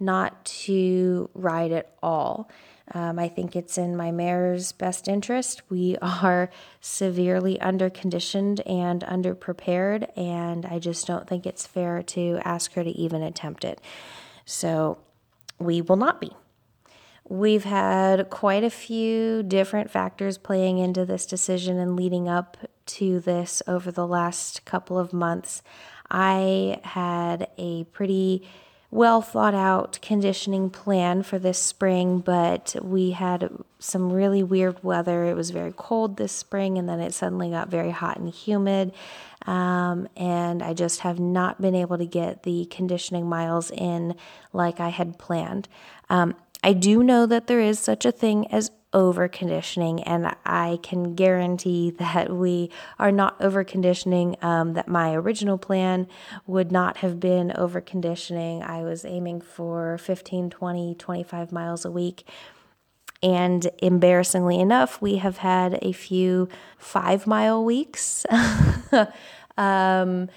not to ride at all. Um, I think it's in my mare's best interest. We are severely underconditioned and underprepared, and I just don't think it's fair to ask her to even attempt it. So we will not be. We've had quite a few different factors playing into this decision and leading up to this over the last couple of months. I had a pretty well thought out conditioning plan for this spring, but we had some really weird weather. It was very cold this spring, and then it suddenly got very hot and humid. Um, and I just have not been able to get the conditioning miles in like I had planned. Um, I do know that there is such a thing as over conditioning, and I can guarantee that we are not over conditioning. Um, that my original plan would not have been over conditioning. I was aiming for 15, 20, 25 miles a week. And embarrassingly enough, we have had a few five mile weeks. um,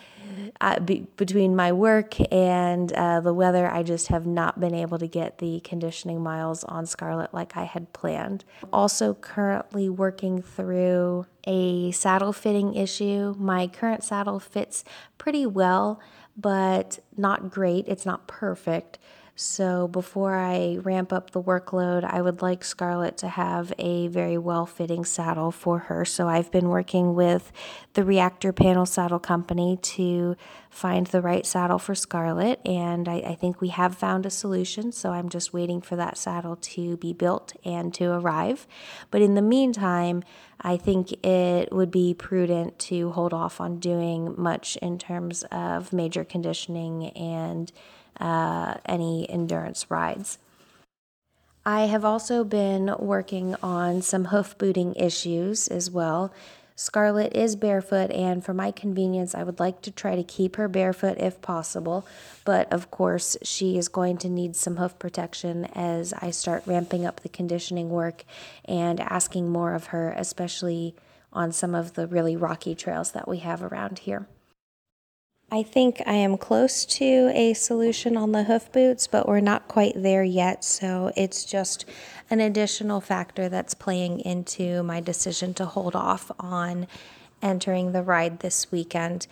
be, between my work and uh, the weather, I just have not been able to get the conditioning miles on Scarlet like I had planned. Also, currently working through a saddle fitting issue. My current saddle fits pretty well, but not great. It's not perfect. So before I ramp up the workload, I would like Scarlett to have a very well fitting saddle for her. So I've been working with the Reactor Panel Saddle Company to find the right saddle for Scarlett, and I, I, think we have found a solution. So I'm just waiting for that saddle to be built and to arrive. But in the meantime, I think it would be prudent to hold off on doing much in terms of major conditioning and uh, any endurance rides. I have also been working on some hoof booting issues as well. Scarlet is barefoot, and for my convenience, I would like to try to keep her barefoot if possible. But of course, she is going to need some hoof protection as I start ramping up the conditioning work and asking more of her, especially on some of the really rocky trails that we have around here. I think I am close to a solution on the hoof boots, but we're not quite there yet. So it's just an additional factor that's playing into my decision to hold off on entering the ride this weekend.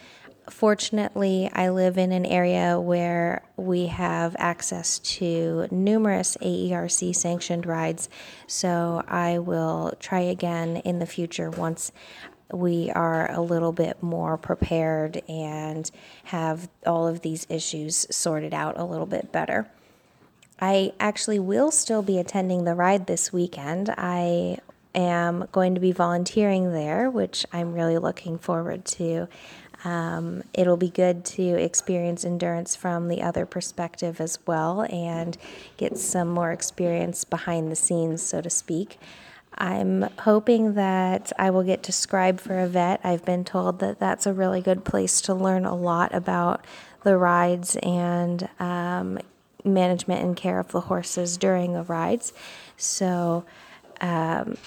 Fortunately, I live in an area where we have access to numerous AERC sanctioned rides, so I will try again in the future once we are a little bit more prepared and have all of these issues sorted out a little bit better. I actually will still be attending the ride this weekend. I am going to be volunteering there, which I'm really looking forward to. Um, it'll be good to experience endurance from the other perspective as well and get some more experience behind the scenes, so to speak. I'm hoping that I will get to scribe for a vet. I've been told that that's a really good place to learn a lot about the rides and um, management and care of the horses during the rides. So, um,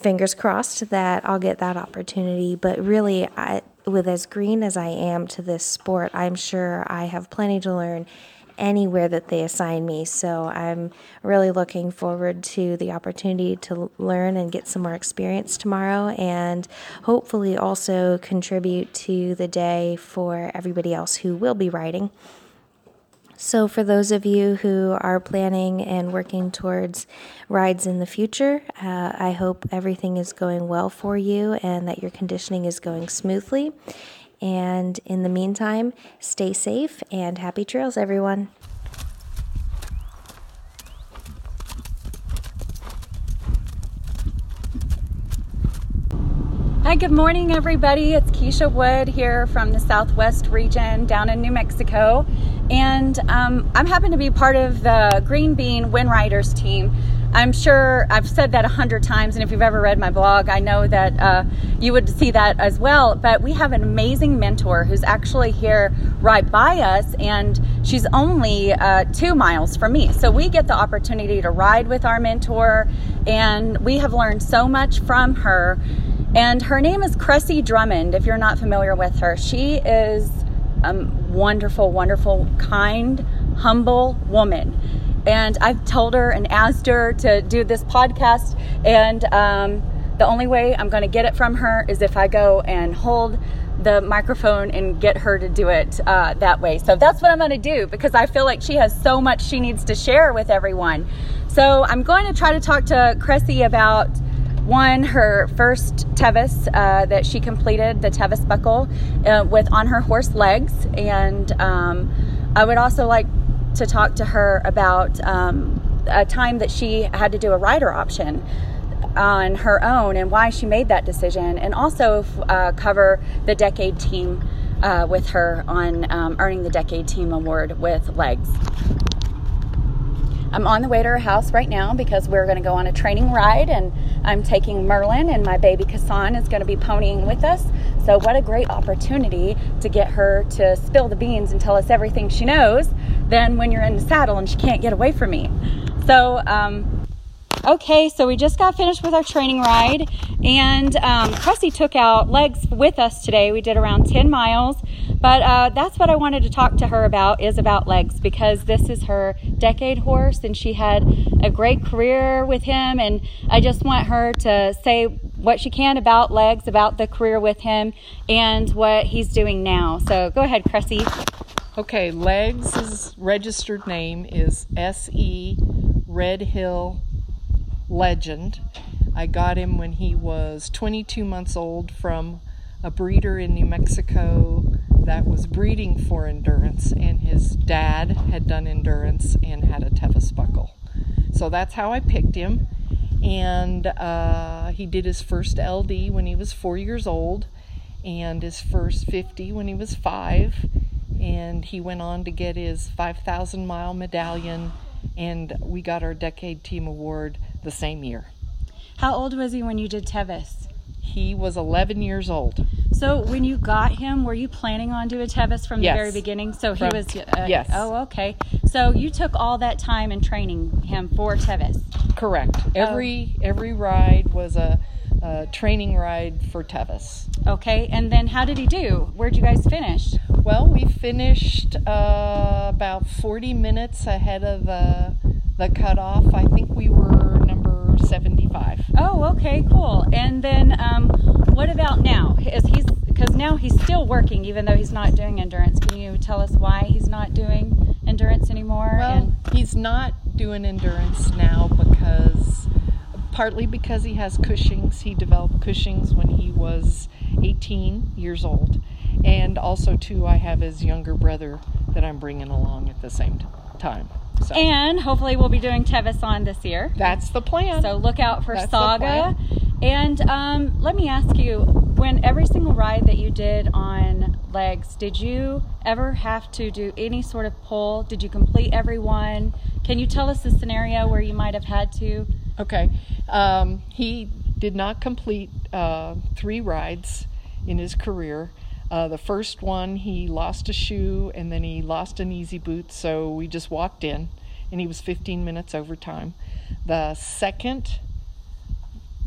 fingers crossed that I'll get that opportunity. But really, I, with as green as I am to this sport, I'm sure I have plenty to learn anywhere that they assign me. So I'm really looking forward to the opportunity to learn and get some more experience tomorrow and hopefully also contribute to the day for everybody else who will be riding. So, for those of you who are planning and working towards rides in the future, uh, I hope everything is going well for you and that your conditioning is going smoothly. And in the meantime, stay safe and happy trails, everyone. Hi, good morning, everybody. It's Keisha Wood here from the Southwest region down in New Mexico. And um, I'm happen to be part of the Green Bean Wind Riders team. I'm sure I've said that a hundred times, and if you've ever read my blog, I know that uh, you would see that as well. But we have an amazing mentor who's actually here right by us, and she's only uh, two miles from me. So we get the opportunity to ride with our mentor, and we have learned so much from her. And her name is Cressy Drummond, if you're not familiar with her. She is a wonderful, wonderful, kind, humble woman and I've told her and asked her to do this podcast. And um, the only way I'm going to get it from her is if I go and hold the microphone and get her to do it uh, that way. So that's what I'm going to do because I feel like she has so much she needs to share with everyone. So I'm going to try to talk to Cressy about one, her first Tevis uh, that she completed, the Tevis buckle, uh, with on her horse legs. And um, I would also like to talk to her about um, a time that she had to do a rider option on her own and why she made that decision, and also uh, cover the decade team uh, with her on um, earning the decade team award with legs. I'm on the way to her house right now because we're going to go on a training ride, and I'm taking Merlin, and my baby Kassan is going to be ponying with us. So, what a great opportunity to get her to spill the beans and tell us everything she knows than when you're in the saddle and she can't get away from me. So, um, Okay, so we just got finished with our training ride, and um, Cressy took out legs with us today. We did around 10 miles, but uh, that's what I wanted to talk to her about is about legs because this is her decade horse, and she had a great career with him, and I just want her to say what she can about legs, about the career with him, and what he's doing now. So go ahead, Cressy. Okay, legs' registered name is S E Red Hill legend. I got him when he was 22 months old from a breeder in New Mexico that was breeding for endurance, and his dad had done endurance and had a Tevis buckle. So that's how I picked him. And uh, he did his first LD when he was four years old, and his first 50 when he was five. And he went on to get his 5,000 mile medallion, and we got our Decade Team Award the same year. How old was he when you did Tevis? He was 11 years old. So when you got him, were you planning on doing Tevis from yes. the very beginning? So from, he was. Uh, yes. Oh, okay. So you took all that time in training him for Tevis. Correct. Every oh. every ride was a, a, training ride for Tevis. Okay. And then how did he do? Where'd you guys finish? Well, we finished uh, about 40 minutes ahead of the the cutoff. I think we were number 75. Oh, okay, cool. And then um, what about now? Is he's because now he's still working even though he's not doing endurance. Can you tell us why he's not doing endurance anymore? Well, and- he's not doing endurance now because partly because he has Cushing's. He developed Cushing's when he was 18 years old. And also, too, I have his younger brother that I'm bringing along at the same time. So. And hopefully we'll be doing Tevis-on this year. That's the plan. So look out for That's Saga. And um, let me ask you, when every single ride that you did on legs, did you ever have to do any sort of pull? Did you complete every one? Can you tell us the scenario where you might have had to? Okay. Um, he did not complete uh, three rides in his career. Uh, the first one, he lost a shoe and then he lost an easy boot, so we just walked in and he was 15 minutes over time. The second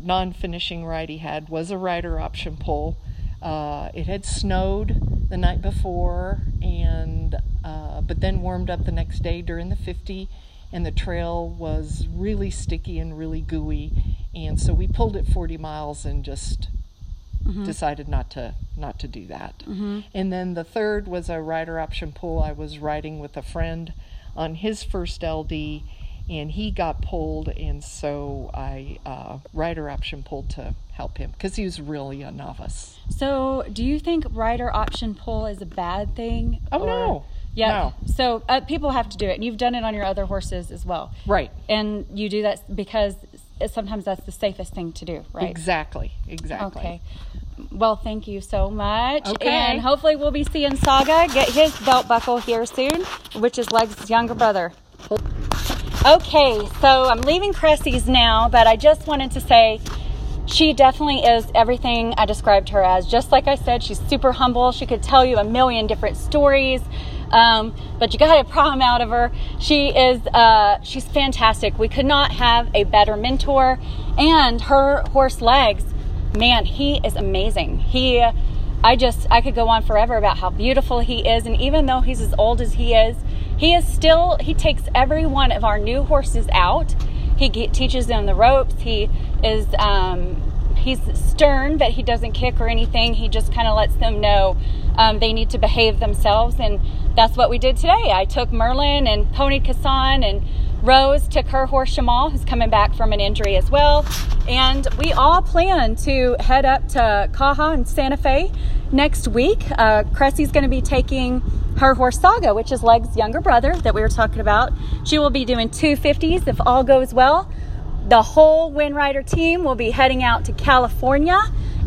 non finishing ride he had was a rider option pull. Uh, it had snowed the night before, and uh, but then warmed up the next day during the 50, and the trail was really sticky and really gooey, and so we pulled it 40 miles and just mm-hmm. decided not to not to do that. Mm-hmm. And then the third was a rider option pull. I was riding with a friend on his first LD, and he got pulled, and so I uh, rider option pulled to help him because he was really a novice. So, do you think rider option pull is a bad thing? Oh or? no. Yeah. No. So uh, people have to do it, and you've done it on your other horses as well. Right. And you do that because sometimes that's the safest thing to do, right? Exactly. Exactly. Okay. Well, thank you so much. Okay. And hopefully we'll be seeing Saga get his belt buckle here soon, which is Leg's younger brother. Okay, so I'm leaving Cressy's now, but I just wanted to say she definitely is everything I described her as. Just like I said, she's super humble. She could tell you a million different stories. Um, but you got a problem out of her. She is, uh, she's fantastic. We could not have a better mentor. And her horse legs, man, he is amazing. He, I just, I could go on forever about how beautiful he is. And even though he's as old as he is, he is still, he takes every one of our new horses out. He teaches them the ropes. He is, um, he's stern, but he doesn't kick or anything. He just kind of lets them know um, they need to behave themselves. And that's what we did today. I took Merlin and Pony Kassan and Rose took her horse Shamal, who's coming back from an injury as well. And we all plan to head up to Caja and Santa Fe next week. Uh, Cressy's going to be taking her horse Saga, which is Leg's younger brother that we were talking about. She will be doing 250s if all goes well. The whole Windrider team will be heading out to California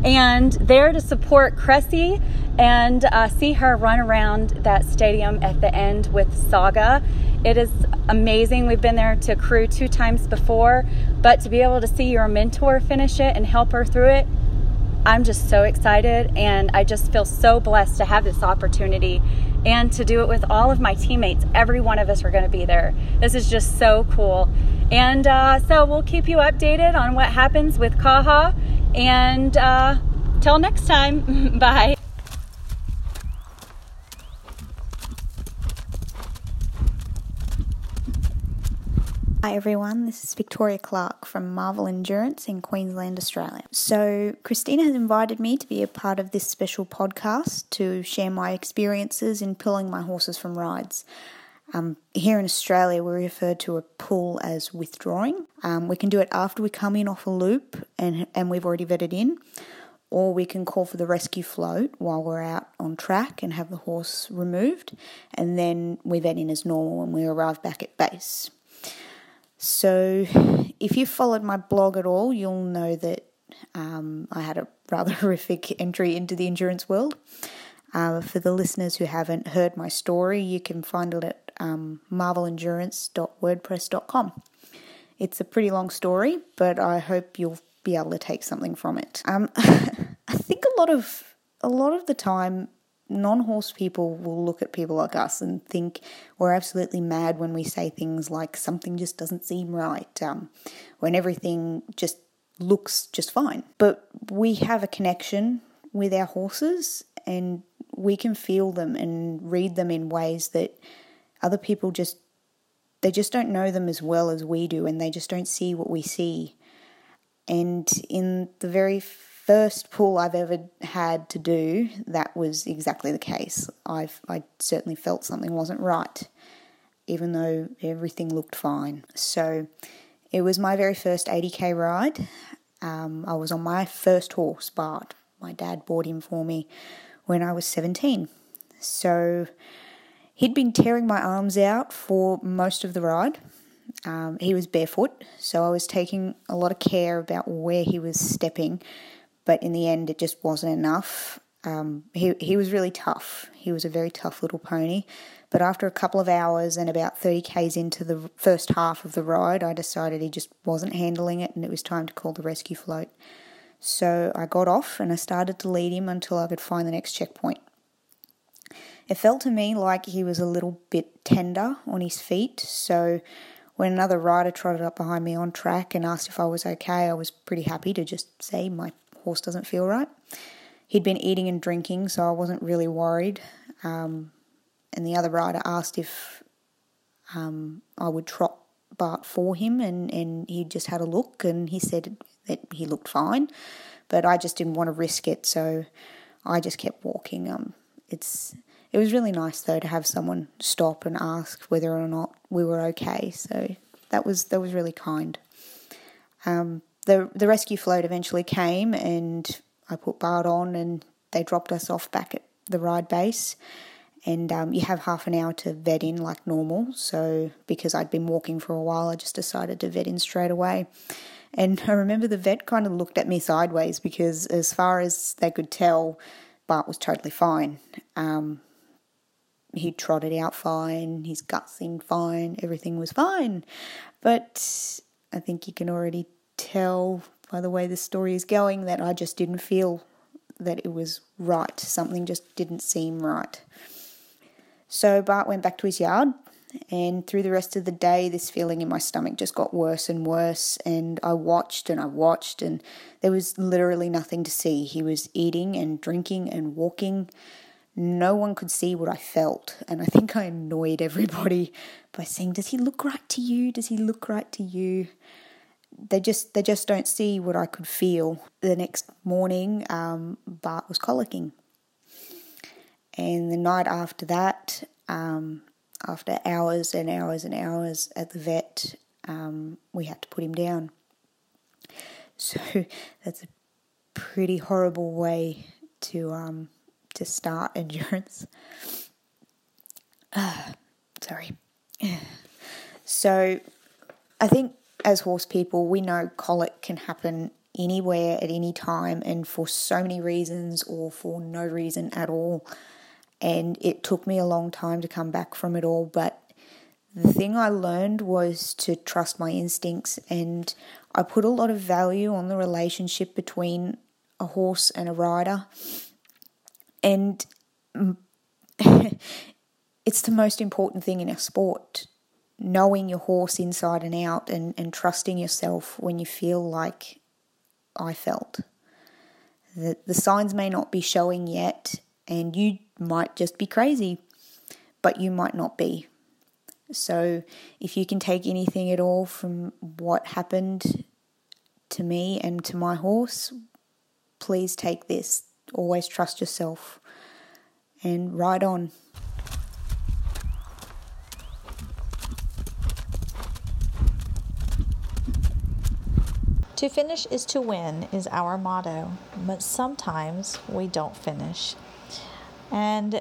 and there to support Cressy and uh, see her run around that stadium at the end with Saga. It is amazing. We've been there to crew two times before, but to be able to see your mentor finish it and help her through it, I'm just so excited and I just feel so blessed to have this opportunity and to do it with all of my teammates. Every one of us are going to be there. This is just so cool. And uh, so we'll keep you updated on what happens with Caja and uh, till next time, bye. Hi everyone, this is Victoria Clark from Marvel Endurance in Queensland, Australia. So, Christina has invited me to be a part of this special podcast to share my experiences in pulling my horses from rides. Um, here in Australia, we refer to a pull as withdrawing. Um, we can do it after we come in off a loop and, and we've already vetted in, or we can call for the rescue float while we're out on track and have the horse removed, and then we vet in as normal when we arrive back at base. So, if you followed my blog at all, you'll know that um, I had a rather horrific entry into the endurance world. Uh, for the listeners who haven't heard my story, you can find it at um, marvelendurance.wordpress.com. It's a pretty long story, but I hope you'll be able to take something from it. Um, I think a lot of a lot of the time, non-horse people will look at people like us and think we're absolutely mad when we say things like something just doesn't seem right, um, when everything just looks just fine. But we have a connection with our horses, and we can feel them and read them in ways that other people just they just don't know them as well as we do and they just don't see what we see. And in the very first pull I've ever had to do, that was exactly the case. I've I certainly felt something wasn't right, even though everything looked fine. So it was my very first 80k ride. Um, I was on my first horse, Bart. My dad bought him for me when I was 17. So He'd been tearing my arms out for most of the ride. Um, he was barefoot, so I was taking a lot of care about where he was stepping, but in the end, it just wasn't enough. um, he he was really tough. He was a very tough little pony. But after a couple of hours and about 30 k's into the first half of the ride, I decided he just wasn't handling it and it was time to call the rescue float. So I got off and I started to lead him until I could find the next checkpoint. It felt to me like he was a little bit tender on his feet, so when another rider trotted up behind me on track and asked if I was okay, I was pretty happy to just say my horse doesn't feel right. He'd been eating and drinking, so I wasn't really worried. Um, and the other rider asked if um, I would trot Bart for him, and, and he just had a look and he said that he looked fine, but I just didn't want to risk it, so I just kept walking. Um, it's it was really nice though to have someone stop and ask whether or not we were okay. So that was that was really kind. Um, the the rescue float eventually came, and I put Bart on, and they dropped us off back at the ride base. And um, you have half an hour to vet in like normal. So because I'd been walking for a while, I just decided to vet in straight away. And I remember the vet kind of looked at me sideways because, as far as they could tell, Bart was totally fine. Um, he trotted out fine, his gut seemed fine, everything was fine. But I think you can already tell by the way the story is going that I just didn't feel that it was right. Something just didn't seem right. So Bart went back to his yard, and through the rest of the day, this feeling in my stomach just got worse and worse. And I watched and I watched, and there was literally nothing to see. He was eating and drinking and walking no one could see what I felt. And I think I annoyed everybody by saying, Does he look right to you? Does he look right to you? They just they just don't see what I could feel. The next morning, um, Bart was colicking. And the night after that, um, after hours and hours and hours at the vet, um, we had to put him down. So that's a pretty horrible way to um, to start endurance. Uh, sorry. So, I think as horse people, we know colic can happen anywhere at any time and for so many reasons or for no reason at all. And it took me a long time to come back from it all, but the thing I learned was to trust my instincts, and I put a lot of value on the relationship between a horse and a rider. And it's the most important thing in our sport knowing your horse inside and out and, and trusting yourself when you feel like I felt. The, the signs may not be showing yet, and you might just be crazy, but you might not be. So, if you can take anything at all from what happened to me and to my horse, please take this always trust yourself and ride on. To finish is to win is our motto, but sometimes we don't finish. And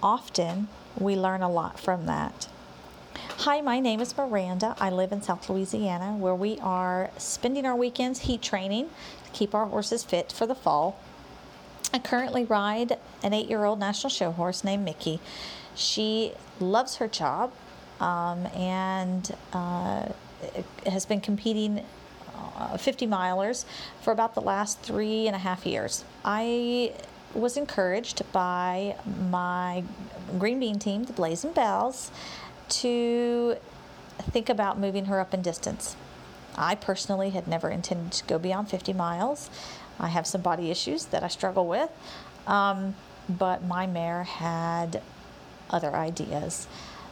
often we learn a lot from that. Hi, my name is Miranda. I live in South Louisiana where we are spending our weekends heat training to keep our horses fit for the fall I currently ride an eight year old national show horse named Mickey. She loves her job um, and uh, has been competing uh, 50 milers for about the last three and a half years. I was encouraged by my green bean team, the Blazing Bells, to think about moving her up in distance. I personally had never intended to go beyond 50 miles. I have some body issues that I struggle with, um, but my mare had other ideas.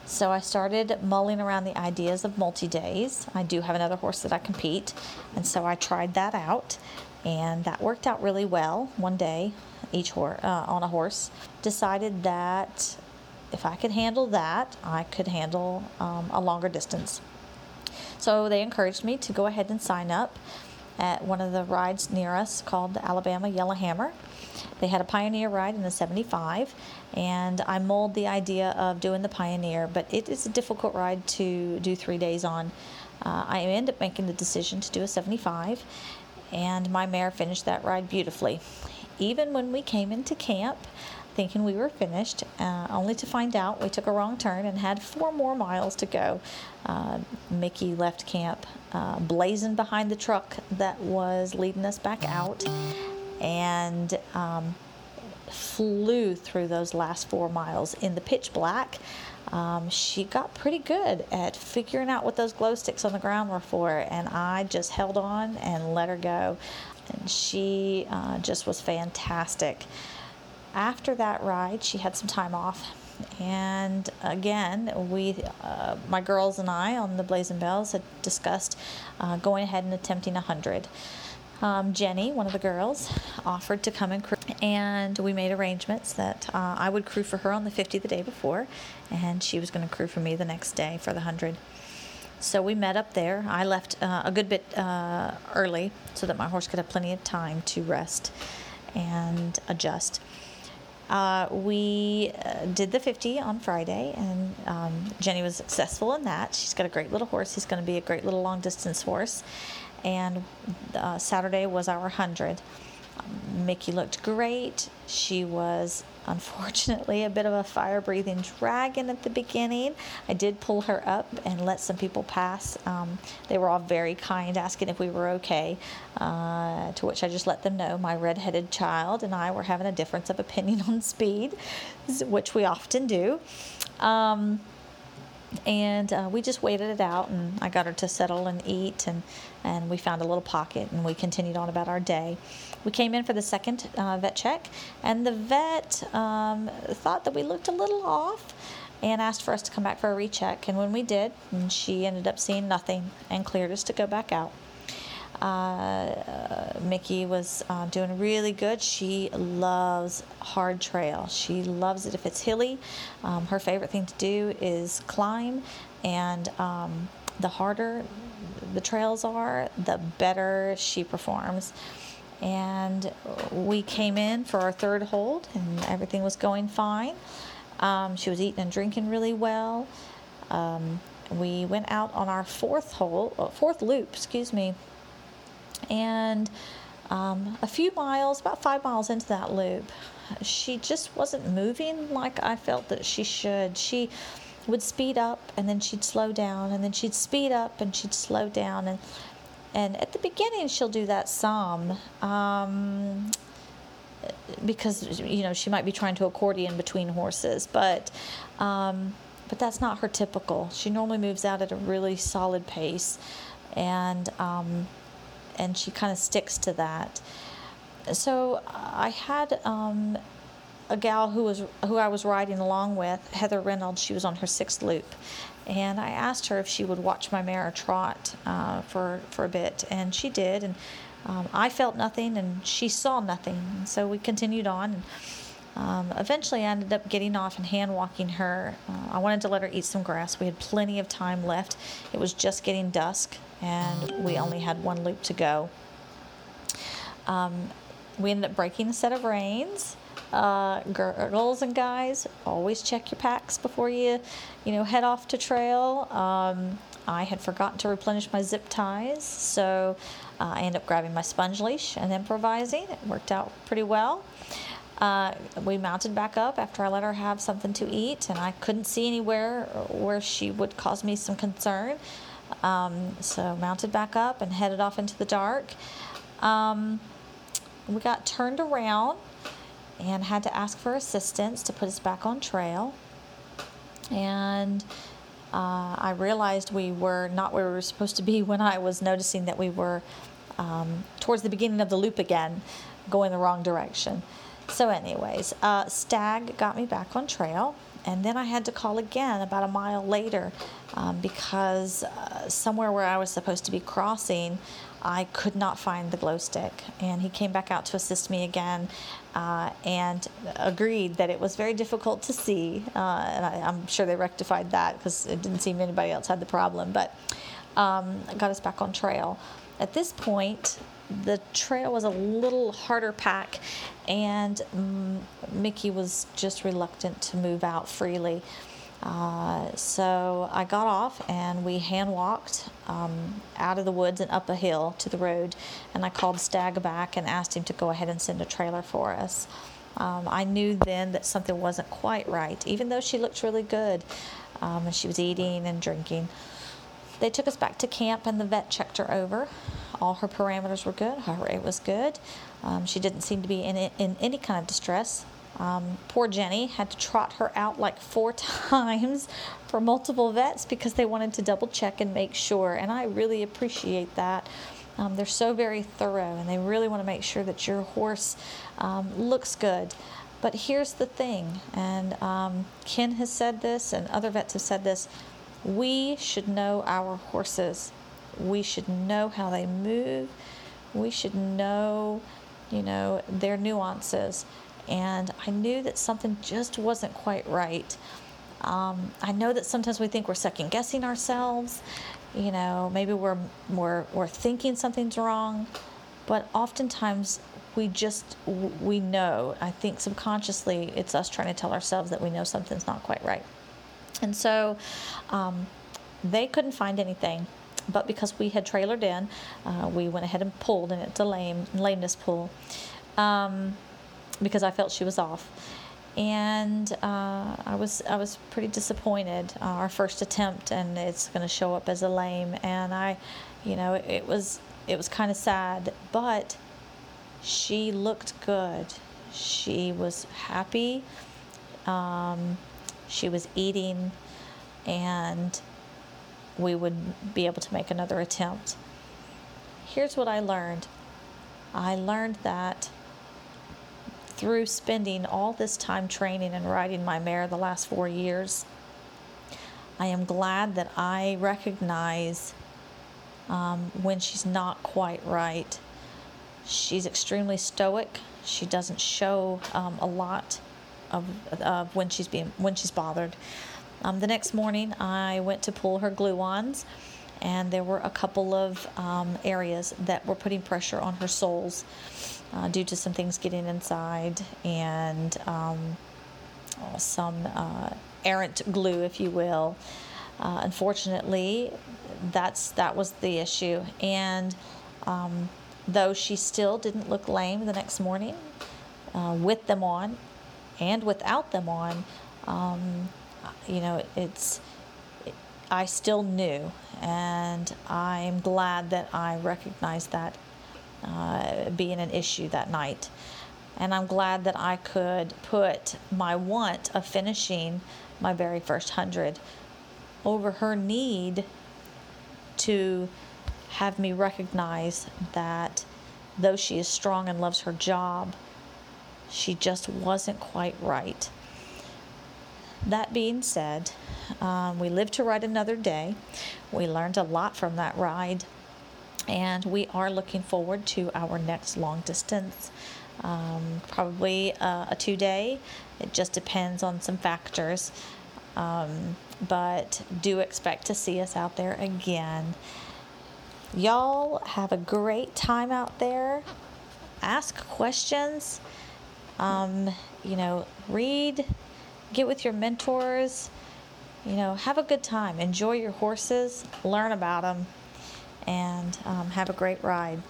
So I started mulling around the ideas of multi days. I do have another horse that I compete, and so I tried that out, and that worked out really well. One day, each horse uh, on a horse, decided that if I could handle that, I could handle um, a longer distance. So they encouraged me to go ahead and sign up at one of the rides near us called the Alabama Yellowhammer. They had a Pioneer ride in the 75, and I molded the idea of doing the Pioneer, but it is a difficult ride to do three days on. Uh, I ended up making the decision to do a 75, and my mare finished that ride beautifully. even when we came into camp thinking we were finished, uh, only to find out we took a wrong turn and had four more miles to go. Uh, Mickey left camp uh, blazing behind the truck that was leading us back out and um, flew through those last four miles in the pitch black. Um, she got pretty good at figuring out what those glow sticks on the ground were for, and I just held on and let her go. And she uh, just was fantastic. After that ride, she had some time off. And again, we, uh, my girls and I on the Blazing Bells had discussed uh, going ahead and attempting 100. Um, Jenny, one of the girls, offered to come and crew, and we made arrangements that uh, I would crew for her on the 50 the day before, and she was going to crew for me the next day for the 100. So we met up there. I left uh, a good bit uh, early so that my horse could have plenty of time to rest and adjust. Uh, we uh, did the 50 on Friday, and um, Jenny was successful in that. She's got a great little horse. He's going to be a great little long distance horse and uh, Saturday was our 100. Um, Mickey looked great. She was unfortunately a bit of a fire breathing dragon at the beginning. I did pull her up and let some people pass. Um, they were all very kind, asking if we were okay, uh, to which I just let them know my redheaded child and I were having a difference of opinion on speed, which we often do. Um, and uh, we just waited it out and i got her to settle and eat and, and we found a little pocket and we continued on about our day. We came in for the second uh, vet check and the vet um, thought that we looked a little off and asked for us to come back for a recheck. And when we did she ended up seeing nothing and cleared us to go back out uh, Mickey was uh, doing really good. She loves hard trail. She loves it if it's hilly. Um, her favorite thing to do is climb, and um, the harder the trails are, the better she performs. And we came in for our third hold, and everything was going fine. Um, she was eating and drinking really well. Um, we went out on our fourth hole, uh, fourth loop, excuse me, and um, a few miles, about five miles into that loop, she just wasn't moving like I felt that she should. She would speed up and then she'd slow down and then she'd speed up and she'd slow down and and at the beginning she'll do that some um, because you know she might be trying to accordion between horses but um, but that's not her typical she normally moves out at a really solid pace and um, and she kind of sticks to that. So I had um, a gal who was who I was riding along with, Heather Reynolds. She was on her sixth loop, and I asked her if she would watch my mare trot uh, for for a bit, and she did. And um, I felt nothing, and she saw nothing. And so we continued on. And, um, eventually, I ended up getting off and hand walking her. Uh, I wanted to let her eat some grass. We had plenty of time left. It was just getting dusk, and we only had one loop to go. Um, we ended up breaking a set of reins. Uh, girls and guys, always check your packs before you, you know, head off to trail. Um, I had forgotten to replenish my zip ties, so uh, I ended up grabbing my sponge leash and improvising. It worked out pretty well. Uh, we mounted back up after I let her have something to eat, and I couldn't see anywhere where she would cause me some concern. Um, so mounted back up and headed off into the dark. Um, we got turned around and had to ask for assistance to put us back on trail. And uh, I realized we were not where we were supposed to be when I was noticing that we were um, towards the beginning of the loop again, going the wrong direction. So, anyways, uh, Stag got me back on trail, and then I had to call again about a mile later um, because uh, somewhere where I was supposed to be crossing, I could not find the glow stick. And he came back out to assist me again uh, and agreed that it was very difficult to see. Uh, and I, am sure they rectified that because it didn't seem anybody else had the problem, but um, got us back on trail. At this point, the trail was a little harder pack, and um, Mickey was just reluctant to move out freely. Uh, so I got off and we hand walked um, out of the woods and up a hill to the road. And I called Stag back and asked him to go ahead and send a trailer for us. Um, I knew then that something wasn't quite right, even though she looked really good um, and she was eating and drinking. They took us back to camp and the vet checked her over. All her parameters were good, her rate was good. Um, she didn't seem to be in, in any kind of distress. Um, poor Jenny had to trot her out like four times for multiple vets because they wanted to double check and make sure. And I really appreciate that. Um, they're so very thorough and they really want to make sure that your horse um, looks good. But here's the thing, and um, Ken has said this, and other vets have said this we should know our horses. We should know how they move. We should know, you know, their nuances. And I knew that something just wasn't quite right. Um, I know that sometimes we think we're second guessing ourselves. You know, maybe we're, we're, we're thinking something's wrong. But oftentimes we just, we know. I think subconsciously it's us trying to tell ourselves that we know something's not quite right. And so um, they couldn't find anything. But because we had trailered in, uh, we went ahead and pulled, and it's a lame lameness pull um, because I felt she was off. And uh, I was I was pretty disappointed. Uh, our first attempt, and it's going to show up as a lame. And I, you know, it, it was it was kind of sad, but she looked good. She was happy. Um, she was eating, and we would be able to make another attempt. Here's what I learned I learned that through spending all this time training and riding my mare the last four years, I am glad that I recognize um, when she's not quite right. She's extremely stoic. She doesn't show um, a lot of, of when she's being when she's bothered. Um, the next morning, I went to pull her glue glue-ons, and there were a couple of um, areas that were putting pressure on her soles uh, due to some things getting inside and um, some uh, errant glue, if you will. Uh, unfortunately, that's that was the issue, and um, though she still didn't look lame the next morning uh, with them on, and without them on, um, you know, it's, it, I still knew, and I'm glad that I recognized that uh, being an issue that night. And I'm glad that I could put my want of finishing my very first hundred over her need to have me recognize that though she is strong and loves her job, she just wasn't quite right. That being said, um, we live to ride another day. We learned a lot from that ride, and we are looking forward to our next long distance. Um, probably uh, a two day. It just depends on some factors. Um, but do expect to see us out there again. Y'all have a great time out there. Ask questions. Um, you know, read, get with your mentors, you know, have a good time. Enjoy your horses, learn about them, and um, have a great ride.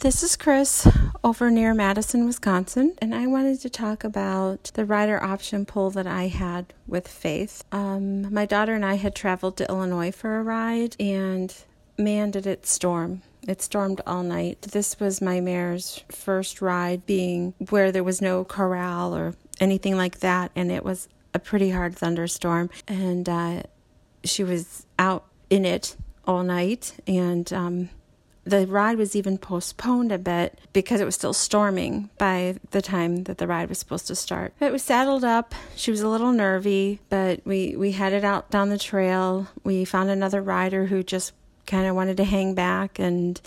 This is Chris over near Madison, Wisconsin, and I wanted to talk about the rider option pull that I had with Faith. Um, my daughter and I had traveled to Illinois for a ride, and man, did it storm. It stormed all night. This was my mare's first ride, being where there was no corral or anything like that, and it was a pretty hard thunderstorm. And uh, she was out in it all night, and um, the ride was even postponed a bit because it was still storming by the time that the ride was supposed to start. It was saddled up. She was a little nervy, but we we headed out down the trail. We found another rider who just kind of wanted to hang back and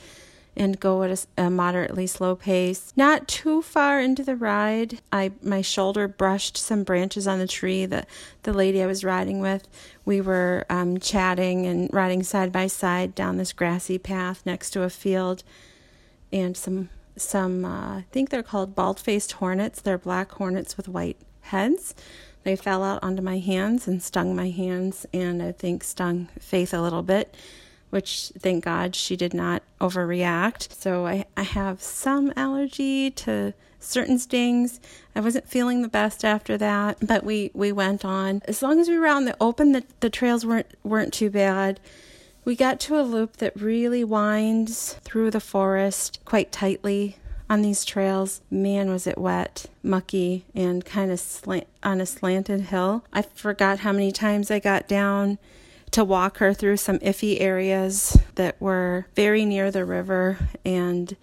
and go at a, a, moderately slow pace. Not too far into the ride, I my shoulder brushed some branches on the tree that the lady I was riding with. We were um, chatting and riding side by side down this grassy path next to a field, and some some, uh, I think they're called bald faced hornets. They're black hornets with white heads. They fell out onto my hands and stung my hands, and I think stung Faith a little bit, which thank God she did not overreact. So I, I have some allergy to certain stings. I wasn't feeling the best after that, but we, we went on. As long as we were out in the open, the, the trails weren't weren't too bad. We got to a loop that really winds through the forest quite tightly on these trails. Man, was it wet, mucky, and kind of slant on a slanted hill. I forgot how many times I got down to walk her through some iffy areas that were very near the river and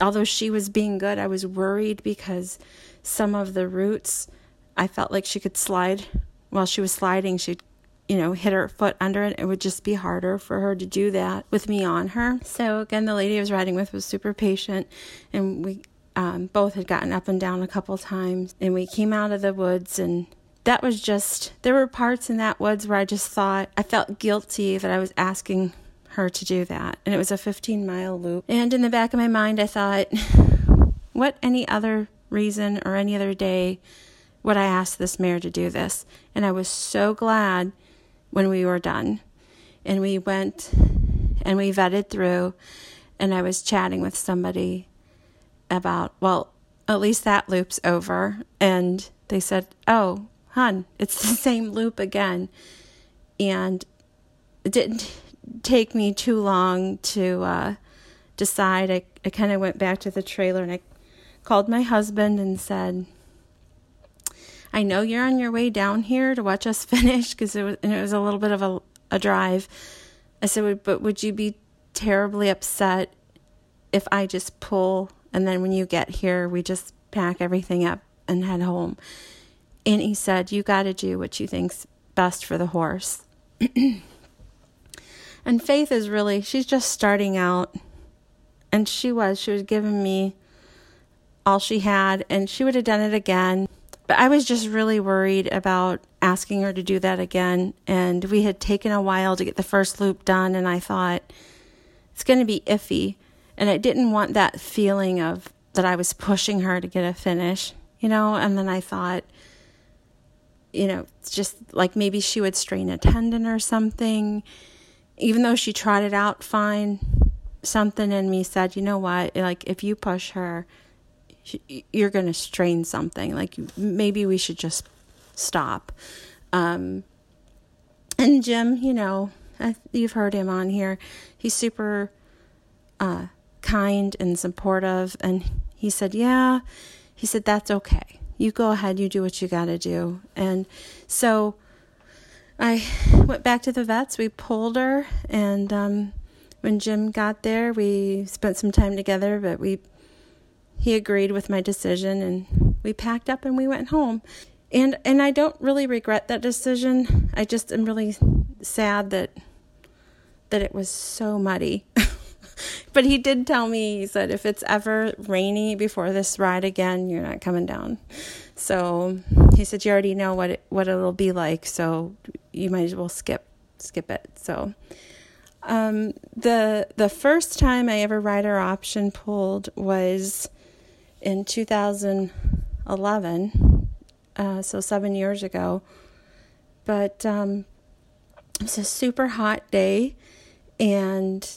although she was being good, I was worried because some of the roots I felt like she could slide while she was sliding, she'd you know, hit her foot under it, it would just be harder for her to do that with me on her. So again, the lady I was riding with was super patient, and we um, both had gotten up and down a couple times, and we came out of the woods and. That was just, there were parts in that woods where I just thought I felt guilty that I was asking her to do that. And it was a 15 mile loop. And in the back of my mind, I thought, what any other reason or any other day would I ask this mare to do this? And I was so glad when we were done. And we went and we vetted through, and I was chatting with somebody about, well, at least that loop's over. And they said, oh, hun, it's the same loop again. And it didn't take me too long to uh, decide. I, I kind of went back to the trailer and I called my husband and said, I know you're on your way down here to watch us finish because it was and it was a little bit of a, a drive. I said, but would you be terribly upset if I just pull and then when you get here we just pack everything up and head home? And he said, you got to do what you think's best for the horse. and Faith is really she's just starting out, and she was she was giving me all she had, and she would have done it again but I was just really worried about asking her to do that again. And we had taken a while to get the first loop done, and I thought it's going to be iffy. And I didn't want that feeling of that I was pushing her to get a finish, you know. And then I thought, you know, just like maybe she would strain a tendon or something. Even though she trotted out fine, something in me said, you know what, like if you push her, you're going to strain something. Like maybe we should just stop. Um, and Jim, you know, you've heard him on here. He's super uh, kind and supportive. And he said, Yeah, he said, that's okay. You go ahead, you do what you got to do. And so I went back to the vets. We pulled her. And um, when Jim got there, we spent some time together, but we he agreed with my decision and we packed up and we went home. And and I don't really regret that decision. I just am really sad that that it was so muddy. but he did tell me he said if it's ever rainy before this ride again, you're not coming down. So he said you already know what it, what it'll be like, so you might as well skip skip it. So um, the the first time I ever rider option pulled was in 2011, uh, so seven years ago. But um, it was a super hot day and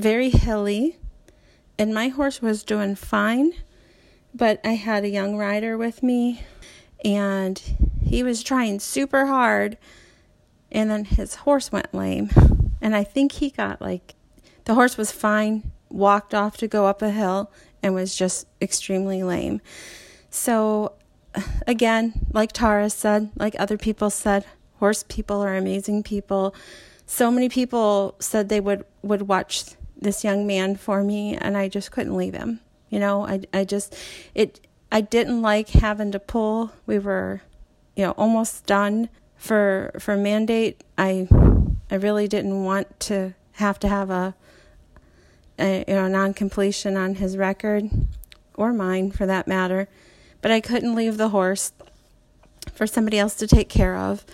very hilly, and my horse was doing fine. But I had a young rider with me, and he was trying super hard, and then his horse went lame. And I think he got like the horse was fine, walked off to go up a hill, and was just extremely lame. So, again, like Tara said, like other people said, horse people are amazing people. So many people said they would, would watch this young man for me, and I just couldn't leave him. You know, I, I just, it, I didn't like having to pull. We were, you know, almost done for, for mandate. I, I really didn't want to have to have a, a you know non-completion on his record or mine for that matter but I couldn't leave the horse for somebody else to take care of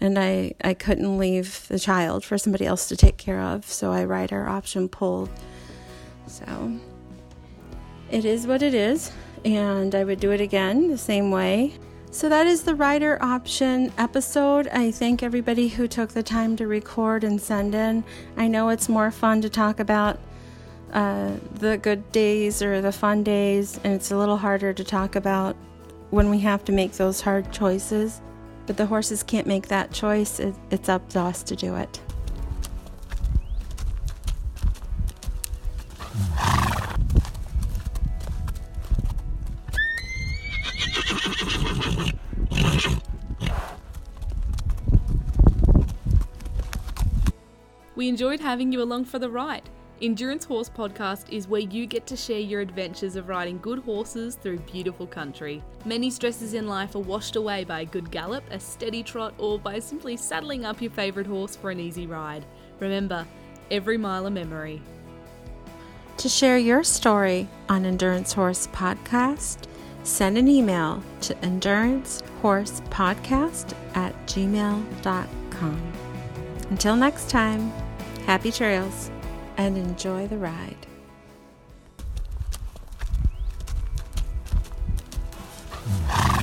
and I, I couldn't leave the child for somebody else to take care of so I rider option pulled so it is what it is, and I would do it again the same way. So that is the rider option episode. I thank everybody who took the time to record and send in. I know it's more fun to talk about uh, the good days or the fun days, and it's a little harder to talk about when we have to make those hard choices. But the horses can't make that choice, it's up to us to do it. We enjoyed having you along for the ride. Endurance Horse Podcast is where you get to share your adventures of riding good horses through beautiful country. Many stresses in life are washed away by a good gallop, a steady trot, or by simply saddling up your favourite horse for an easy ride. Remember, every mile a memory. To share your story on Endurance Horse Podcast, send an email to endurancehorsepodcast at gmail.com. Until next time, happy trails and enjoy the ride. Mm-hmm.